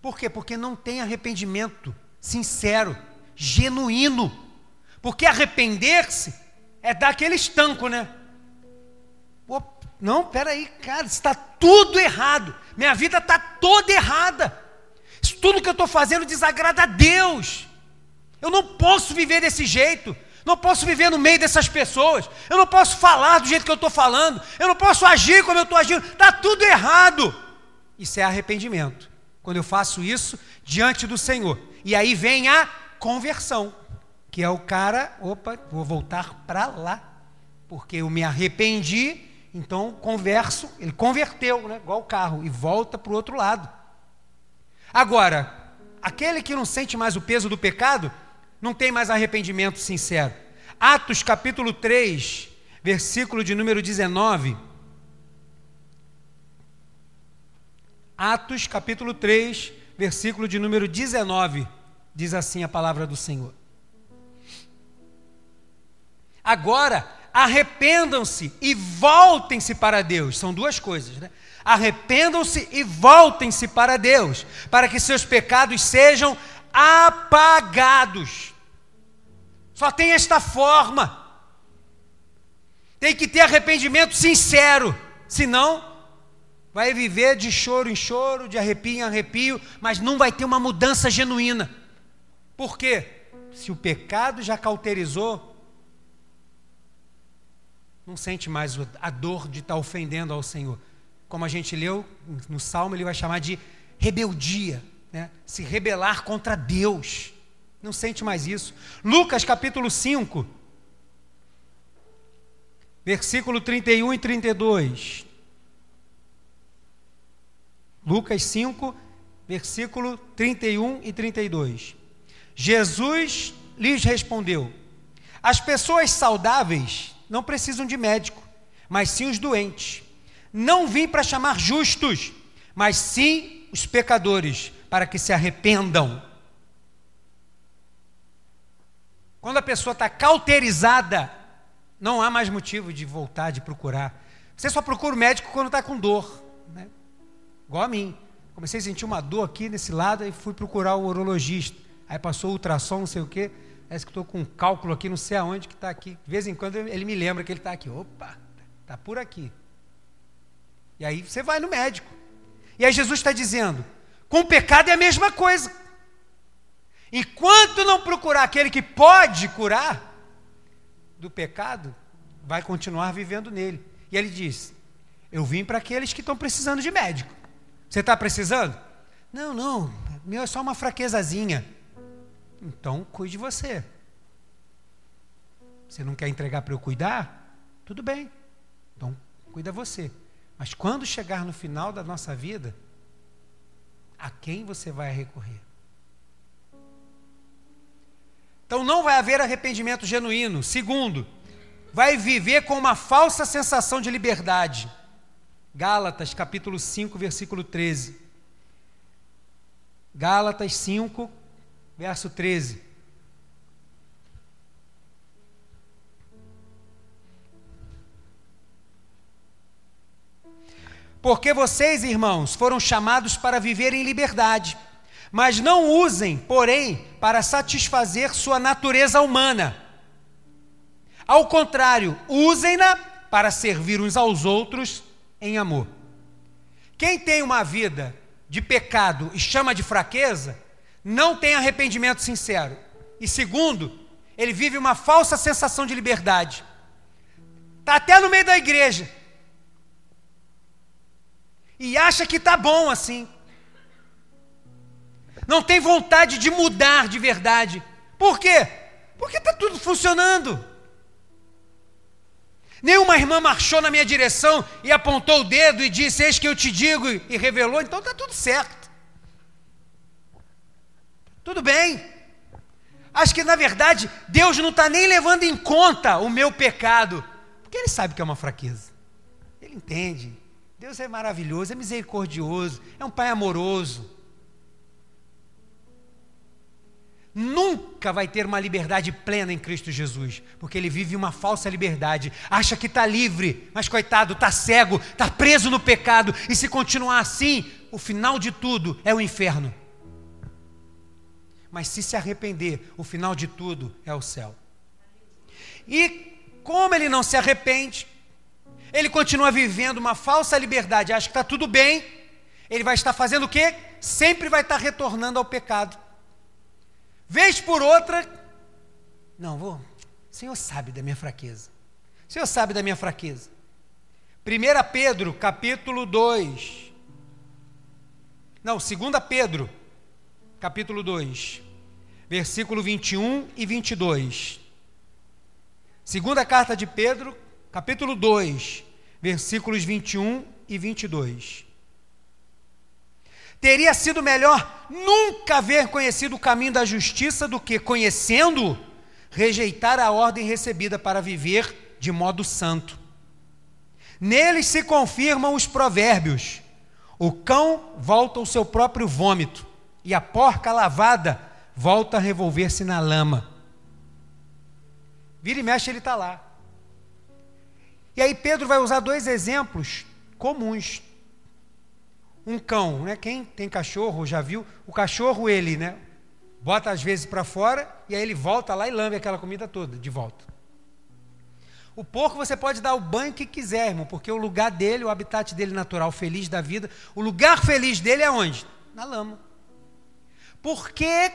Por quê? Porque não tem arrependimento sincero, genuíno. Porque arrepender-se é dar aquele estanco, né? Não, peraí, cara, está tudo errado. Minha vida está toda errada. Isso tudo que eu estou fazendo desagrada a Deus. Eu não posso viver desse jeito. Não posso viver no meio dessas pessoas. Eu não posso falar do jeito que eu estou falando. Eu não posso agir como eu estou agindo. Está tudo errado. Isso é arrependimento. Quando eu faço isso diante do Senhor. E aí vem a conversão. Que é o cara, opa, vou voltar para lá. Porque eu me arrependi, então converso. Ele converteu, né, igual o carro, e volta para o outro lado. Agora, aquele que não sente mais o peso do pecado, não tem mais arrependimento sincero. Atos capítulo 3, versículo de número 19. Atos capítulo 3, versículo de número 19, diz assim a palavra do Senhor. Agora, arrependam-se e voltem-se para Deus. São duas coisas, né? Arrependam-se e voltem-se para Deus, para que seus pecados sejam apagados. Só tem esta forma. Tem que ter arrependimento sincero, senão vai viver de choro em choro, de arrepio em arrepio, mas não vai ter uma mudança genuína. Por quê? Se o pecado já cauterizou, não sente mais a dor de estar ofendendo ao Senhor. Como a gente leu no Salmo, ele vai chamar de rebeldia né, se rebelar contra Deus. Não sente mais isso. Lucas capítulo 5, versículo 31 e 32. Lucas 5, versículo 31 e 32. Jesus lhes respondeu: As pessoas saudáveis não precisam de médico, mas sim os doentes. Não vim para chamar justos, mas sim os pecadores para que se arrependam. Quando a pessoa está cauterizada, não há mais motivo de voltar, de procurar. Você só procura o médico quando está com dor. Né? Igual a mim. Comecei a sentir uma dor aqui nesse lado e fui procurar o urologista. Aí passou ultrassom, não sei o quê. Parece que estou com um cálculo aqui, não sei aonde que está aqui. De vez em quando ele me lembra que ele está aqui. Opa, está por aqui. E aí você vai no médico. E aí Jesus está dizendo: com o pecado é a mesma coisa. Enquanto não procurar aquele que pode curar do pecado, vai continuar vivendo nele. E ele diz: Eu vim para aqueles que estão precisando de médico. Você está precisando? Não, não, meu é só uma fraquezazinha. Então cuide de você. Você não quer entregar para eu cuidar? Tudo bem. Então cuida você. Mas quando chegar no final da nossa vida, a quem você vai recorrer? Então não vai haver arrependimento genuíno. Segundo, vai viver com uma falsa sensação de liberdade. Gálatas capítulo 5, versículo 13. Gálatas 5, verso 13. Porque vocês, irmãos, foram chamados para viver em liberdade, mas não usem, porém, para satisfazer sua natureza humana. Ao contrário, usem-na para servir uns aos outros em amor. Quem tem uma vida de pecado e chama de fraqueza, não tem arrependimento sincero. E segundo, ele vive uma falsa sensação de liberdade. Está até no meio da igreja, e acha que está bom assim. Não tem vontade de mudar de verdade. Por quê? Porque está tudo funcionando. Nenhuma irmã marchou na minha direção e apontou o dedo e disse: Eis que eu te digo, e revelou, então está tudo certo. Tudo bem. Acho que, na verdade, Deus não está nem levando em conta o meu pecado, porque Ele sabe que é uma fraqueza. Ele entende. Deus é maravilhoso, é misericordioso, é um Pai amoroso. nunca vai ter uma liberdade plena em Cristo Jesus, porque ele vive uma falsa liberdade, acha que está livre, mas coitado, está cego, está preso no pecado, e se continuar assim, o final de tudo é o inferno. Mas se se arrepender, o final de tudo é o céu. E como ele não se arrepende, ele continua vivendo uma falsa liberdade, acha que está tudo bem, ele vai estar fazendo o quê? Sempre vai estar retornando ao pecado. Vez por outra, não, vou. O Senhor sabe da minha fraqueza. O Senhor sabe da minha fraqueza. 1 Pedro, capítulo 2. Não, 2 Pedro, capítulo 2, versículo 21 e 22. Segunda carta de Pedro, capítulo 2, versículos 21 e 22. Teria sido melhor nunca haver conhecido o caminho da justiça do que, conhecendo, rejeitar a ordem recebida para viver de modo santo. Neles se confirmam os provérbios: o cão volta ao seu próprio vômito, e a porca lavada volta a revolver-se na lama. Vira e mexe, ele está lá. E aí Pedro vai usar dois exemplos comuns um cão, né? Quem tem cachorro já viu? O cachorro ele, né? Bota às vezes para fora e aí ele volta lá e lambe aquela comida toda de volta. O porco você pode dar o banho que quiser, irmão, porque o lugar dele, o habitat dele natural, feliz da vida, o lugar feliz dele é onde? Na lama. Por quê?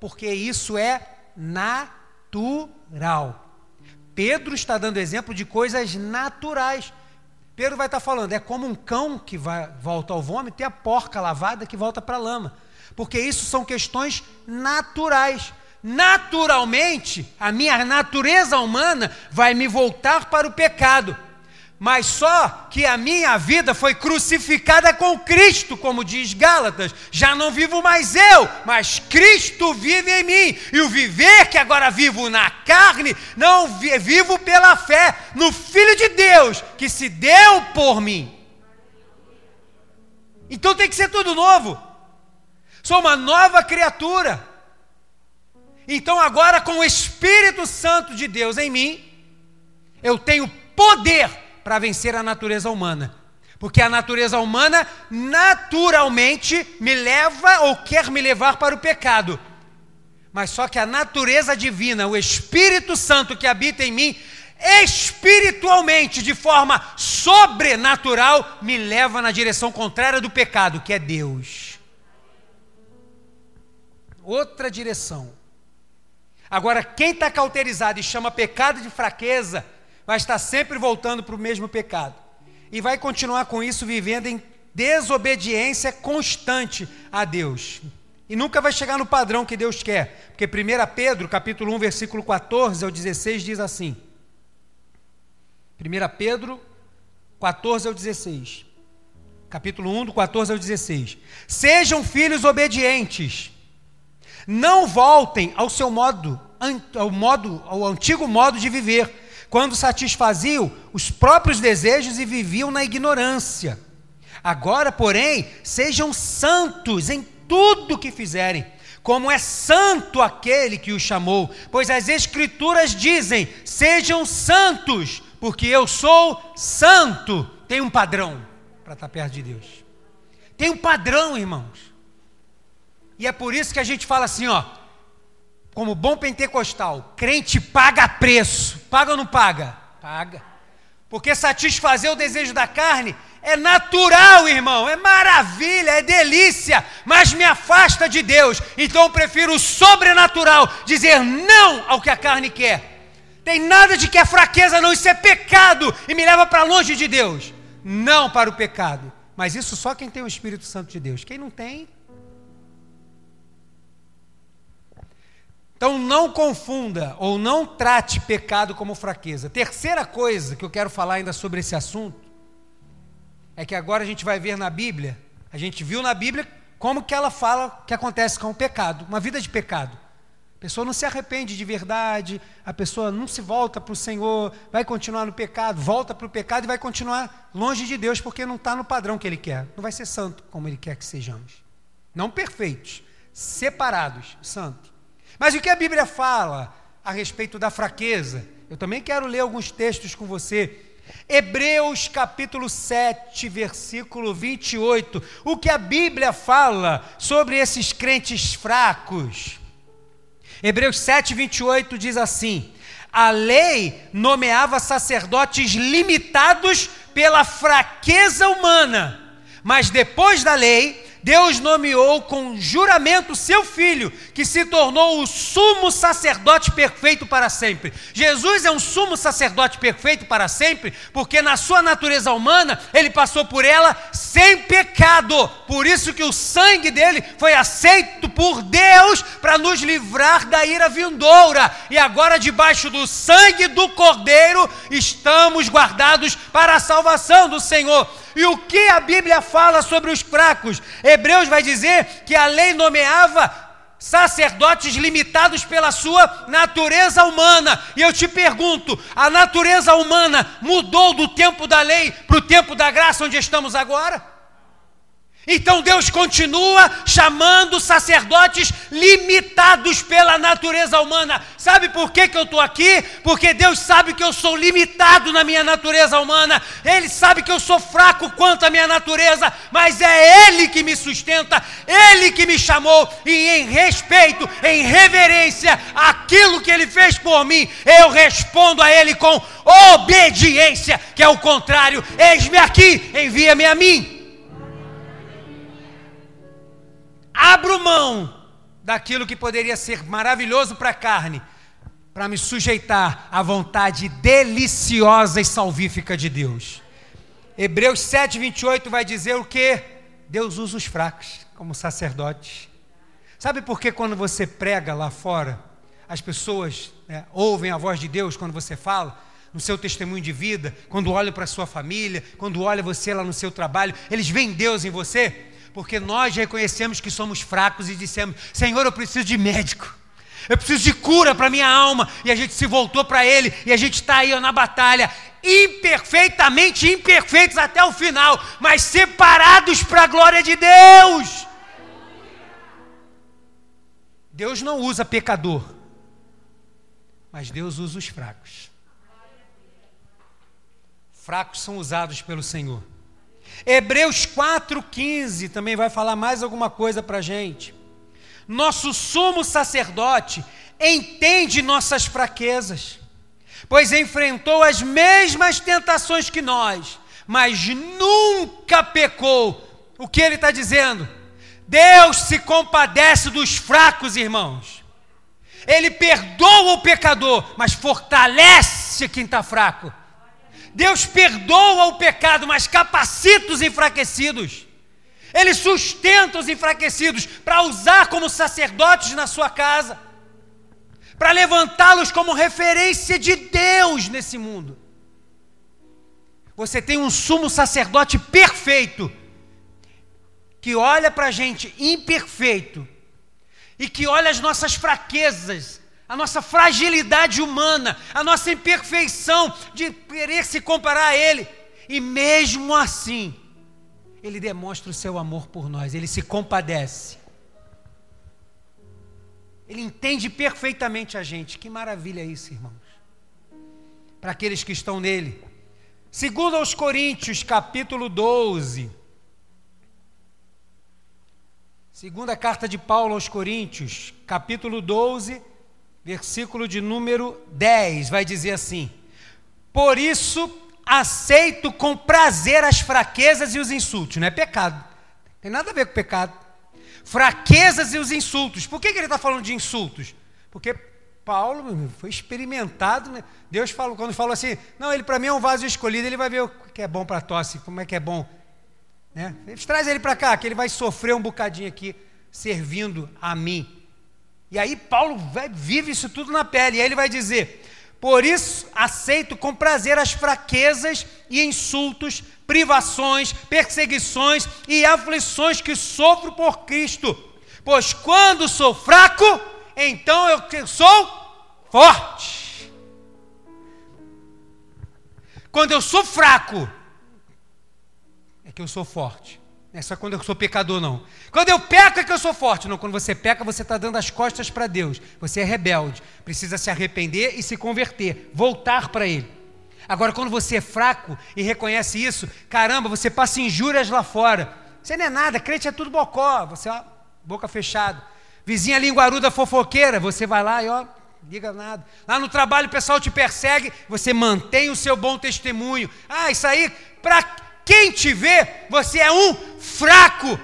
Porque isso é natural. Pedro está dando exemplo de coisas naturais. Pedro vai estar falando, é como um cão que vai, volta ao vômito e a porca lavada que volta para a lama. Porque isso são questões naturais. Naturalmente, a minha natureza humana vai me voltar para o pecado mas só que a minha vida foi crucificada com Cristo, como diz Gálatas. Já não vivo mais eu, mas Cristo vive em mim. E o viver que agora vivo na carne, não vivo pela fé no Filho de Deus, que se deu por mim. Então tem que ser tudo novo. Sou uma nova criatura. Então agora com o Espírito Santo de Deus em mim, eu tenho poder para vencer a natureza humana. Porque a natureza humana naturalmente me leva ou quer me levar para o pecado. Mas só que a natureza divina, o Espírito Santo que habita em mim, espiritualmente, de forma sobrenatural, me leva na direção contrária do pecado, que é Deus. Outra direção. Agora, quem está cauterizado e chama pecado de fraqueza, vai estar sempre voltando para o mesmo pecado. E vai continuar com isso vivendo em desobediência constante a Deus. E nunca vai chegar no padrão que Deus quer. Porque 1 Pedro, capítulo 1, versículo 14 ao 16 diz assim: 1 Pedro 14 ao 16. Capítulo 1, do 14 ao 16. Sejam filhos obedientes. Não voltem ao seu modo, ao modo, ao antigo modo de viver quando satisfaziam os próprios desejos e viviam na ignorância. Agora, porém, sejam santos em tudo que fizerem, como é santo aquele que os chamou, pois as Escrituras dizem: sejam santos, porque eu sou santo. Tem um padrão para estar perto de Deus. Tem um padrão, irmãos. E é por isso que a gente fala assim, ó, como bom pentecostal, crente paga preço. Paga ou não paga? Paga. Porque satisfazer o desejo da carne é natural, irmão, é maravilha, é delícia, mas me afasta de Deus. Então eu prefiro o sobrenatural, dizer não ao que a carne quer. Tem nada de que é fraqueza, não, isso é pecado e me leva para longe de Deus. Não para o pecado. Mas isso só quem tem o Espírito Santo de Deus. Quem não tem, Então não confunda ou não trate pecado como fraqueza. Terceira coisa que eu quero falar ainda sobre esse assunto é que agora a gente vai ver na Bíblia, a gente viu na Bíblia como que ela fala que acontece com o pecado, uma vida de pecado. A pessoa não se arrepende de verdade, a pessoa não se volta para o Senhor, vai continuar no pecado, volta para o pecado e vai continuar longe de Deus porque não está no padrão que Ele quer. Não vai ser santo como Ele quer que sejamos. Não perfeitos, separados, santo. Mas o que a Bíblia fala a respeito da fraqueza? Eu também quero ler alguns textos com você. Hebreus capítulo 7, versículo 28. O que a Bíblia fala sobre esses crentes fracos? Hebreus 7, 28 diz assim: A lei nomeava sacerdotes limitados pela fraqueza humana, mas depois da lei, Deus nomeou com juramento seu filho, que se tornou o sumo sacerdote perfeito para sempre. Jesus é um sumo sacerdote perfeito para sempre, porque na sua natureza humana ele passou por ela sem pecado. Por isso que o sangue dele foi aceito por Deus para nos livrar da ira vindoura. E agora debaixo do sangue do Cordeiro estamos guardados para a salvação do Senhor. E o que a Bíblia fala sobre os fracos? Hebreus vai dizer que a lei nomeava sacerdotes limitados pela sua natureza humana. E eu te pergunto: a natureza humana mudou do tempo da lei para o tempo da graça onde estamos agora? Então Deus continua chamando sacerdotes limitados pela natureza humana. Sabe por que, que eu estou aqui? Porque Deus sabe que eu sou limitado na minha natureza humana. Ele sabe que eu sou fraco quanto à minha natureza, mas é Ele que me sustenta, Ele que me chamou. E em respeito, em reverência àquilo que Ele fez por mim, eu respondo a Ele com obediência, que é o contrário. Eis-me aqui, envia-me a mim. Abro mão daquilo que poderia ser maravilhoso para a carne, para me sujeitar à vontade deliciosa e salvífica de Deus. Hebreus 7, 28 vai dizer o que? Deus usa os fracos como sacerdotes. Sabe por que quando você prega lá fora, as pessoas né, ouvem a voz de Deus quando você fala? No seu testemunho de vida, quando olham para a sua família, quando olham você lá no seu trabalho, eles veem Deus em você? Porque nós reconhecemos que somos fracos e dissemos: Senhor, eu preciso de médico. Eu preciso de cura para minha alma. E a gente se voltou para Ele. E a gente está aí ó, na batalha. Imperfeitamente imperfeitos até o final. Mas separados para a glória de Deus. Deus não usa pecador. Mas Deus usa os fracos. Fracos são usados pelo Senhor. Hebreus 4,15 também vai falar mais alguma coisa para a gente. Nosso sumo sacerdote entende nossas fraquezas, pois enfrentou as mesmas tentações que nós, mas nunca pecou. O que ele está dizendo? Deus se compadece dos fracos, irmãos. Ele perdoa o pecador, mas fortalece quem está fraco. Deus perdoa o pecado, mas capacita os enfraquecidos. Ele sustenta os enfraquecidos para usar como sacerdotes na sua casa, para levantá-los como referência de Deus nesse mundo. Você tem um sumo sacerdote perfeito, que olha para a gente imperfeito, e que olha as nossas fraquezas, a nossa fragilidade humana, a nossa imperfeição de querer se comparar a Ele. E mesmo assim, Ele demonstra o seu amor por nós, Ele se compadece. Ele entende perfeitamente a gente. Que maravilha isso, irmãos. Para aqueles que estão nele. Segundo aos Coríntios, capítulo 12. Segunda carta de Paulo aos Coríntios, capítulo 12 versículo de número 10, vai dizer assim: Por isso aceito com prazer as fraquezas e os insultos. Não é pecado, tem nada a ver com pecado. Fraquezas e os insultos. Por que, que ele está falando de insultos? Porque Paulo foi experimentado, né? Deus falou, quando falou assim, não, ele para mim é um vaso escolhido, ele vai ver o que é bom para tosse, como é que é bom. Né? Traz ele para cá, que ele vai sofrer um bocadinho aqui, servindo a mim. E aí Paulo vive isso tudo na pele. E aí ele vai dizer: Por isso aceito com prazer as fraquezas e insultos, privações, perseguições e aflições que sofro por Cristo. Pois quando sou fraco, então eu sou forte. Quando eu sou fraco, é que eu sou forte. É só quando eu sou pecador, não. Quando eu peco é que eu sou forte. Não, quando você peca, você está dando as costas para Deus. Você é rebelde. Precisa se arrepender e se converter. Voltar para Ele. Agora, quando você é fraco e reconhece isso, caramba, você passa injúrias lá fora. Você não é nada, crente é tudo bocó. Você, ó, boca fechada. Vizinha linguaruda fofoqueira, você vai lá e ó, diga nada. Lá no trabalho o pessoal te persegue, você mantém o seu bom testemunho. Ah, isso aí, para quem te vê, você é um fraco.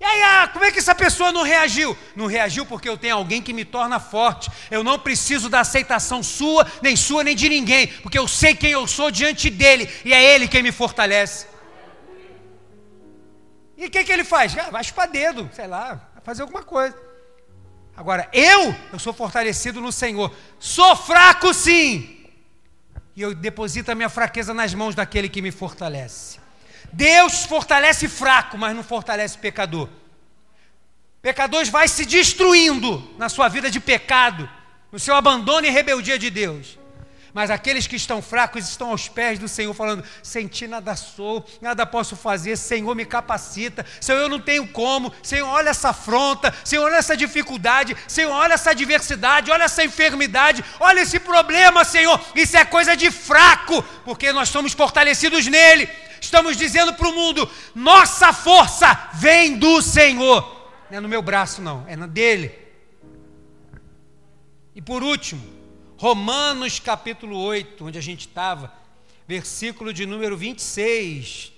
E aí, ah, como é que essa pessoa não reagiu? Não reagiu porque eu tenho alguém que me torna forte. Eu não preciso da aceitação sua, nem sua, nem de ninguém, porque eu sei quem eu sou diante dele e é ele quem me fortalece. E o que, que ele faz? Ah, vai chupar dedo, sei lá, vai fazer alguma coisa. Agora, eu, eu sou fortalecido no Senhor. Sou fraco sim, e eu deposito a minha fraqueza nas mãos daquele que me fortalece. Deus fortalece fraco, mas não fortalece pecador. Pecador vai se destruindo na sua vida de pecado, no seu abandono e rebeldia de Deus. Mas aqueles que estão fracos estão aos pés do Senhor, falando: sem ti nada sou, nada posso fazer, Senhor me capacita, Senhor eu não tenho como, Senhor olha essa afronta, Senhor olha essa dificuldade, Senhor olha essa adversidade, olha essa enfermidade, olha esse problema, Senhor. Isso é coisa de fraco, porque nós somos fortalecidos nele. Estamos dizendo para o mundo: nossa força vem do Senhor, não é no meu braço, não, é na dele. E por último, Romanos capítulo 8, onde a gente estava, versículo de número 26.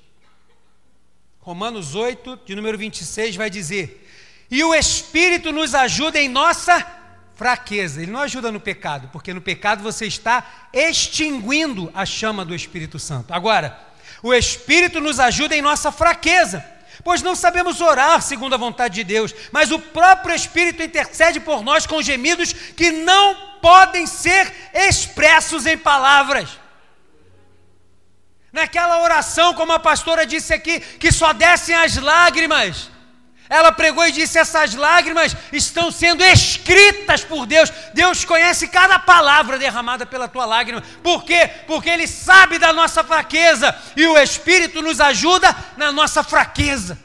Romanos 8, de número 26, vai dizer: E o Espírito nos ajuda em nossa fraqueza. Ele não ajuda no pecado, porque no pecado você está extinguindo a chama do Espírito Santo. Agora, o Espírito nos ajuda em nossa fraqueza pois não sabemos orar segundo a vontade de Deus, mas o próprio Espírito intercede por nós com gemidos que não podem ser expressos em palavras. Naquela oração, como a pastora disse aqui, que só descem as lágrimas. Ela pregou e disse: essas lágrimas estão sendo escritas por Deus. Deus conhece cada palavra derramada pela tua lágrima. Por quê? Porque Ele sabe da nossa fraqueza e o Espírito nos ajuda na nossa fraqueza.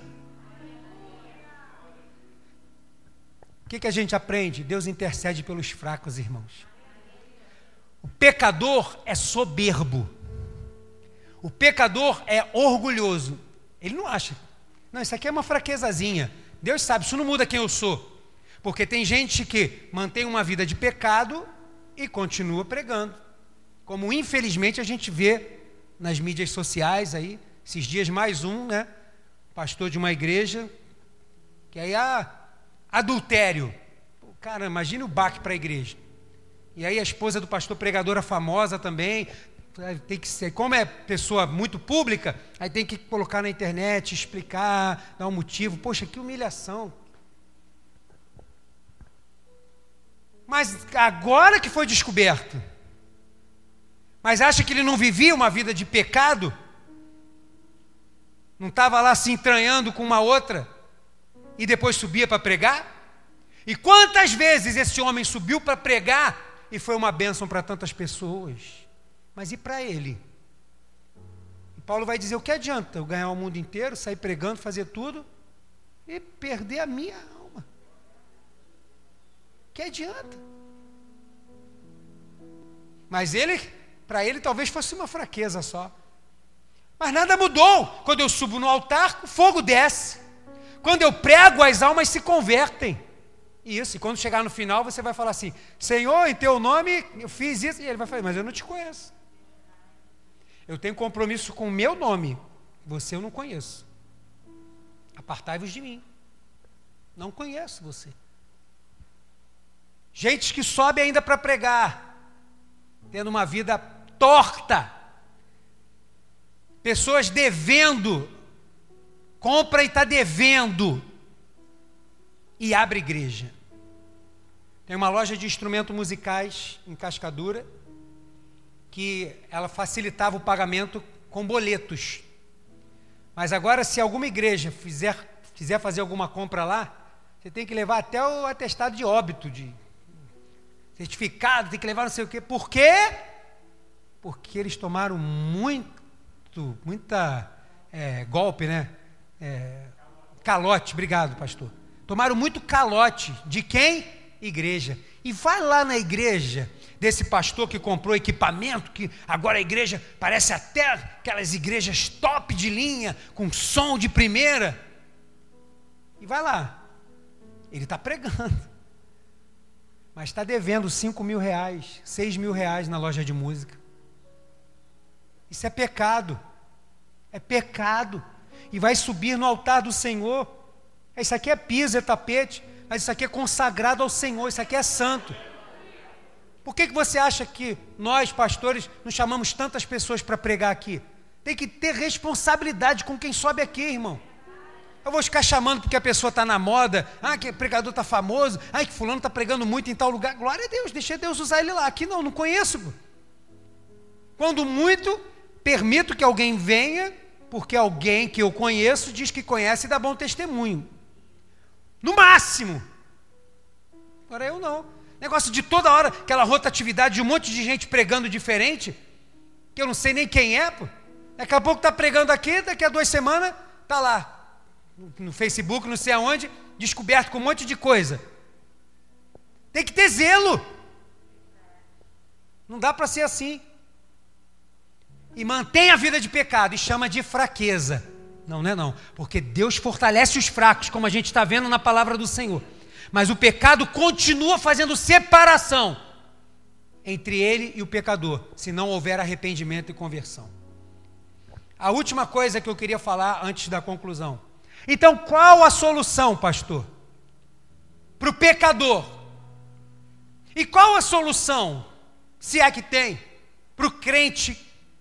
O que, que a gente aprende? Deus intercede pelos fracos, irmãos. O pecador é soberbo. O pecador é orgulhoso. Ele não acha não, isso aqui é uma fraquezazinha. Deus sabe, isso não muda quem eu sou. Porque tem gente que mantém uma vida de pecado e continua pregando. Como infelizmente a gente vê nas mídias sociais aí, esses dias mais um, né? Pastor de uma igreja, que aí ah, adultério. Cara, imagine o baque para a igreja. E aí a esposa do pastor pregadora famosa também, tem que ser, como é pessoa muito pública, aí tem que colocar na internet, explicar, dar um motivo. Poxa, que humilhação. Mas agora que foi descoberto, mas acha que ele não vivia uma vida de pecado? Não estava lá se entranhando com uma outra e depois subia para pregar? E quantas vezes esse homem subiu para pregar e foi uma bênção para tantas pessoas? Mas e para ele? Paulo vai dizer: o que adianta eu ganhar o mundo inteiro, sair pregando, fazer tudo e perder a minha alma? O que adianta? Mas ele, para ele, talvez fosse uma fraqueza só. Mas nada mudou. Quando eu subo no altar, o fogo desce. Quando eu prego, as almas se convertem. Isso, e quando chegar no final, você vai falar assim: Senhor, em teu nome eu fiz isso. E ele vai falar: Mas eu não te conheço. Eu tenho compromisso com o meu nome. Você eu não conheço. Apartai-vos de mim. Não conheço você. Gente que sobe ainda para pregar, tendo uma vida torta. Pessoas devendo, compra e está devendo, e abre igreja. Tem uma loja de instrumentos musicais em Cascadura que ela facilitava o pagamento com boletos. Mas agora, se alguma igreja fizer, quiser fazer alguma compra lá, você tem que levar até o atestado de óbito, de certificado, tem que levar não sei o quê. Por quê? Porque eles tomaram muito, muita é, golpe, né? É, calote, obrigado, pastor. Tomaram muito calote. De quem? Igreja. E vai lá na igreja desse pastor que comprou equipamento, que agora a igreja parece até aquelas igrejas top de linha, com som de primeira. E vai lá. Ele está pregando. Mas está devendo 5 mil reais, 6 mil reais na loja de música. Isso é pecado. É pecado. E vai subir no altar do Senhor. Isso aqui é piso, é tapete. Mas isso aqui é consagrado ao Senhor. Isso aqui é santo. Por que, que você acha que nós, pastores, nos chamamos tantas pessoas para pregar aqui? Tem que ter responsabilidade com quem sobe aqui, irmão. Eu vou ficar chamando porque a pessoa está na moda, ah, que pregador está famoso, ah, que fulano está pregando muito em tal lugar. Glória a Deus, deixa Deus usar ele lá. Aqui não, não conheço. Quando muito, permito que alguém venha, porque alguém que eu conheço diz que conhece e dá bom testemunho. No máximo. Agora eu não. Negócio de toda hora, aquela rotatividade de um monte de gente pregando diferente, que eu não sei nem quem é, pô. Daqui a pouco está pregando aqui, daqui a duas semanas está lá, no Facebook, não sei aonde, descoberto com um monte de coisa. Tem que ter zelo. Não dá para ser assim. E mantém a vida de pecado e chama de fraqueza. Não, não é não. Porque Deus fortalece os fracos, como a gente está vendo na palavra do Senhor. Mas o pecado continua fazendo separação entre ele e o pecador, se não houver arrependimento e conversão. A última coisa que eu queria falar antes da conclusão. Então, qual a solução, pastor? Para o pecador. E qual a solução, se é que tem, para o crente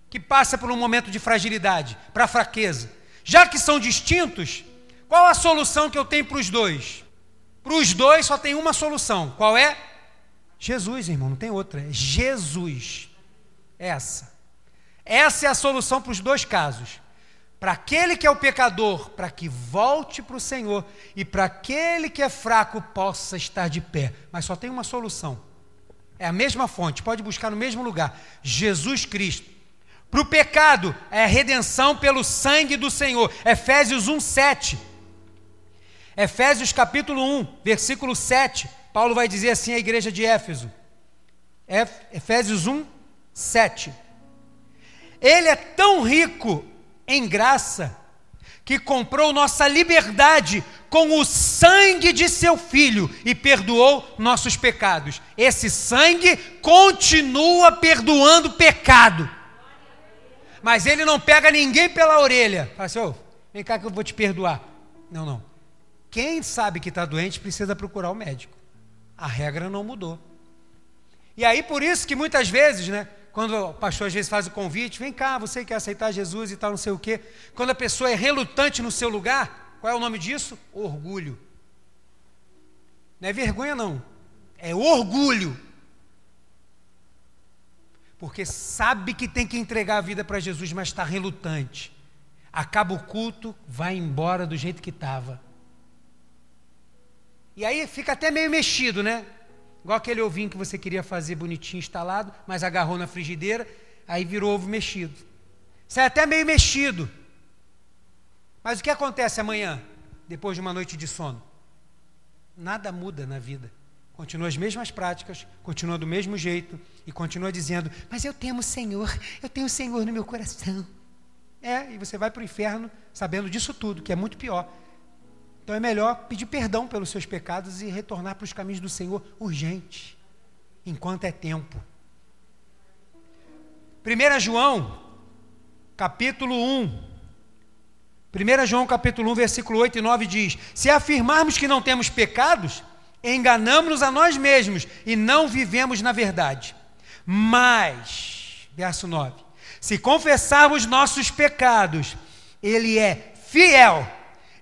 que passa por um momento de fragilidade, para a fraqueza? Já que são distintos, qual a solução que eu tenho para os dois? Para os dois só tem uma solução. Qual é? Jesus, irmão, não tem outra. É Jesus. Essa. Essa é a solução para os dois casos. Para aquele que é o pecador, para que volte para o Senhor, e para aquele que é fraco possa estar de pé. Mas só tem uma solução. É a mesma fonte, pode buscar no mesmo lugar. Jesus Cristo. Para o pecado, é a redenção pelo sangue do Senhor. Efésios 1, 7. Efésios capítulo 1, versículo 7, Paulo vai dizer assim à igreja de Éfeso. Efésios 1, 7. Ele é tão rico em graça que comprou nossa liberdade com o sangue de seu filho e perdoou nossos pecados. Esse sangue continua perdoando pecado. Mas ele não pega ninguém pela orelha. Fala assim, oh, vem cá que eu vou te perdoar. Não, não. Quem sabe que está doente precisa procurar o médico. A regra não mudou. E aí, por isso que muitas vezes, né? Quando o pastor às vezes faz o convite, vem cá, você quer aceitar Jesus e tal, não sei o quê. Quando a pessoa é relutante no seu lugar, qual é o nome disso? Orgulho. Não é vergonha, não. É orgulho. Porque sabe que tem que entregar a vida para Jesus, mas está relutante. Acaba o culto, vai embora do jeito que estava. E aí fica até meio mexido, né? Igual aquele ovinho que você queria fazer bonitinho instalado, mas agarrou na frigideira, aí virou ovo mexido. Sai até meio mexido. Mas o que acontece amanhã, depois de uma noite de sono? Nada muda na vida. Continua as mesmas práticas, continua do mesmo jeito e continua dizendo: Mas eu temo o Senhor, eu tenho o Senhor no meu coração. É, e você vai para o inferno sabendo disso tudo, que é muito pior. Então é melhor pedir perdão pelos seus pecados e retornar para os caminhos do Senhor urgente, enquanto é tempo. 1 João, capítulo 1. 1 João capítulo 1, versículo 8 e 9 diz: Se afirmarmos que não temos pecados, enganamos-nos a nós mesmos e não vivemos na verdade. Mas, verso 9: Se confessarmos nossos pecados, Ele é fiel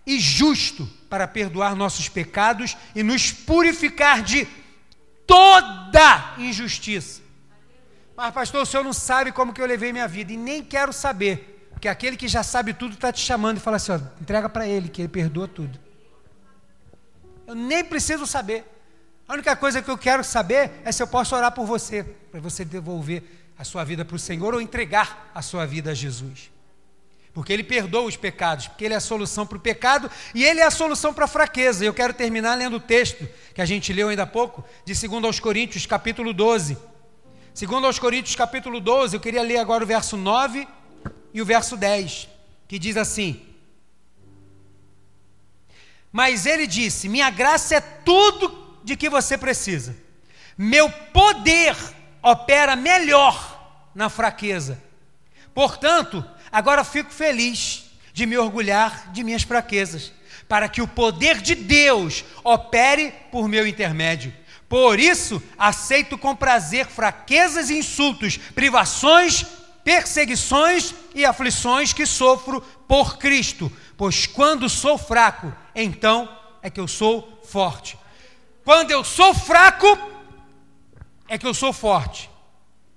e justo para perdoar nossos pecados e nos purificar de toda injustiça. Mas, pastor, o senhor não sabe como que eu levei minha vida, e nem quero saber, porque aquele que já sabe tudo está te chamando e fala assim: ó, entrega para ele, que ele perdoa tudo. Eu nem preciso saber. A única coisa que eu quero saber é se eu posso orar por você, para você devolver a sua vida para o Senhor ou entregar a sua vida a Jesus. Porque Ele perdoa os pecados, porque Ele é a solução para o pecado e Ele é a solução para a fraqueza. Eu quero terminar lendo o texto que a gente leu ainda há pouco, de 2 aos Coríntios, capítulo 12. Segundo aos Coríntios, capítulo 12, eu queria ler agora o verso 9 e o verso 10, que diz assim: Mas ele disse: Minha graça é tudo de que você precisa. Meu poder opera melhor na fraqueza. Portanto, agora fico feliz de me orgulhar de minhas fraquezas, para que o poder de Deus opere por meu intermédio. Por isso, aceito com prazer fraquezas e insultos, privações, perseguições e aflições que sofro por Cristo, pois quando sou fraco, então é que eu sou forte. Quando eu sou fraco, é que eu sou forte.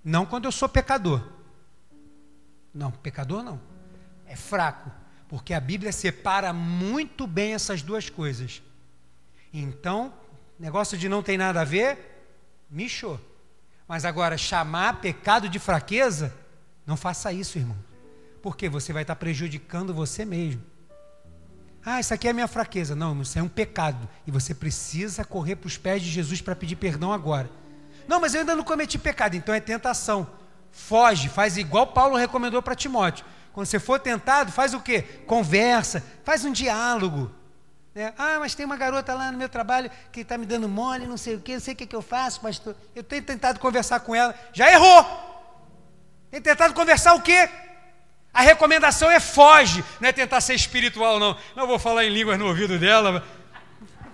Não quando eu sou pecador. Não, pecador não. É fraco, porque a Bíblia separa muito bem essas duas coisas. Então, negócio de não tem nada a ver, michou. Mas agora, chamar pecado de fraqueza, não faça isso, irmão. Porque você vai estar prejudicando você mesmo. Ah, isso aqui é a minha fraqueza. Não, isso é um pecado. E você precisa correr para os pés de Jesus para pedir perdão agora. Não, mas eu ainda não cometi pecado. Então é tentação. Foge, faz igual Paulo recomendou para Timóteo. Quando você for tentado, faz o quê? Conversa, faz um diálogo. É, ah, mas tem uma garota lá no meu trabalho que está me dando mole, não sei o quê, não sei o que, que eu faço, pastor. Eu tenho tentado conversar com ela, já errou. Tem tentado conversar o quê? A recomendação é foge, não é tentar ser espiritual, não. Não vou falar em línguas no ouvido dela.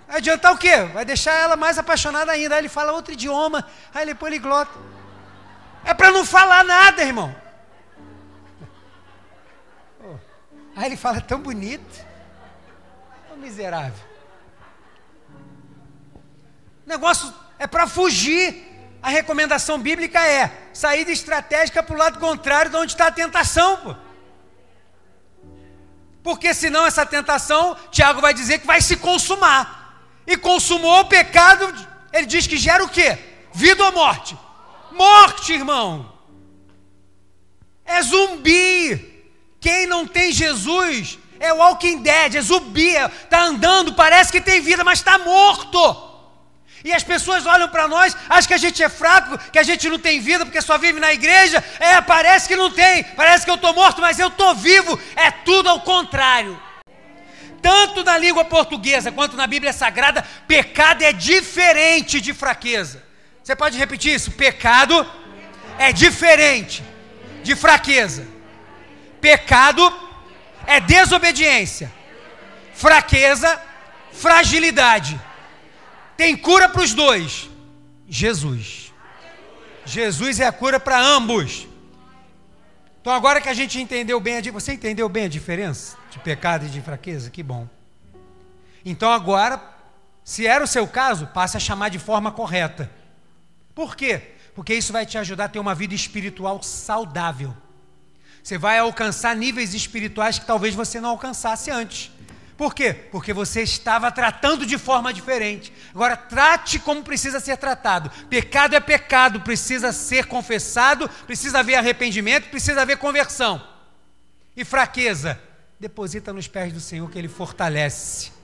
Vai adiantar o quê? Vai deixar ela mais apaixonada ainda. Aí ele fala outro idioma, aí ele é poliglota. É para não falar nada, irmão. Aí ele fala tão bonito miserável. O negócio é para fugir. A recomendação bíblica é saída estratégica para o lado contrário de onde está a tentação. Pô. Porque senão essa tentação, Tiago vai dizer que vai se consumar. E consumou o pecado, ele diz que gera o quê? Vida ou morte? Morte, irmão. É zumbi. Quem não tem Jesus é Walking Dead, é zumbi, está andando, parece que tem vida, mas está morto. E as pessoas olham para nós, acham que a gente é fraco, que a gente não tem vida porque só vive na igreja. É, parece que não tem, parece que eu estou morto, mas eu estou vivo. É tudo ao contrário. Tanto na língua portuguesa quanto na Bíblia Sagrada, pecado é diferente de fraqueza. Você pode repetir isso? Pecado é diferente de fraqueza. Pecado é desobediência, fraqueza, fragilidade. Tem cura para os dois: Jesus. Jesus é a cura para ambos. Então, agora que a gente entendeu bem, a, você entendeu bem a diferença de pecado e de fraqueza? Que bom. Então, agora, se era o seu caso, passe a chamar de forma correta. Por quê? Porque isso vai te ajudar a ter uma vida espiritual saudável. Você vai alcançar níveis espirituais que talvez você não alcançasse antes. Por quê? Porque você estava tratando de forma diferente. Agora, trate como precisa ser tratado. Pecado é pecado, precisa ser confessado, precisa haver arrependimento, precisa haver conversão. E fraqueza, deposita nos pés do Senhor que Ele fortalece.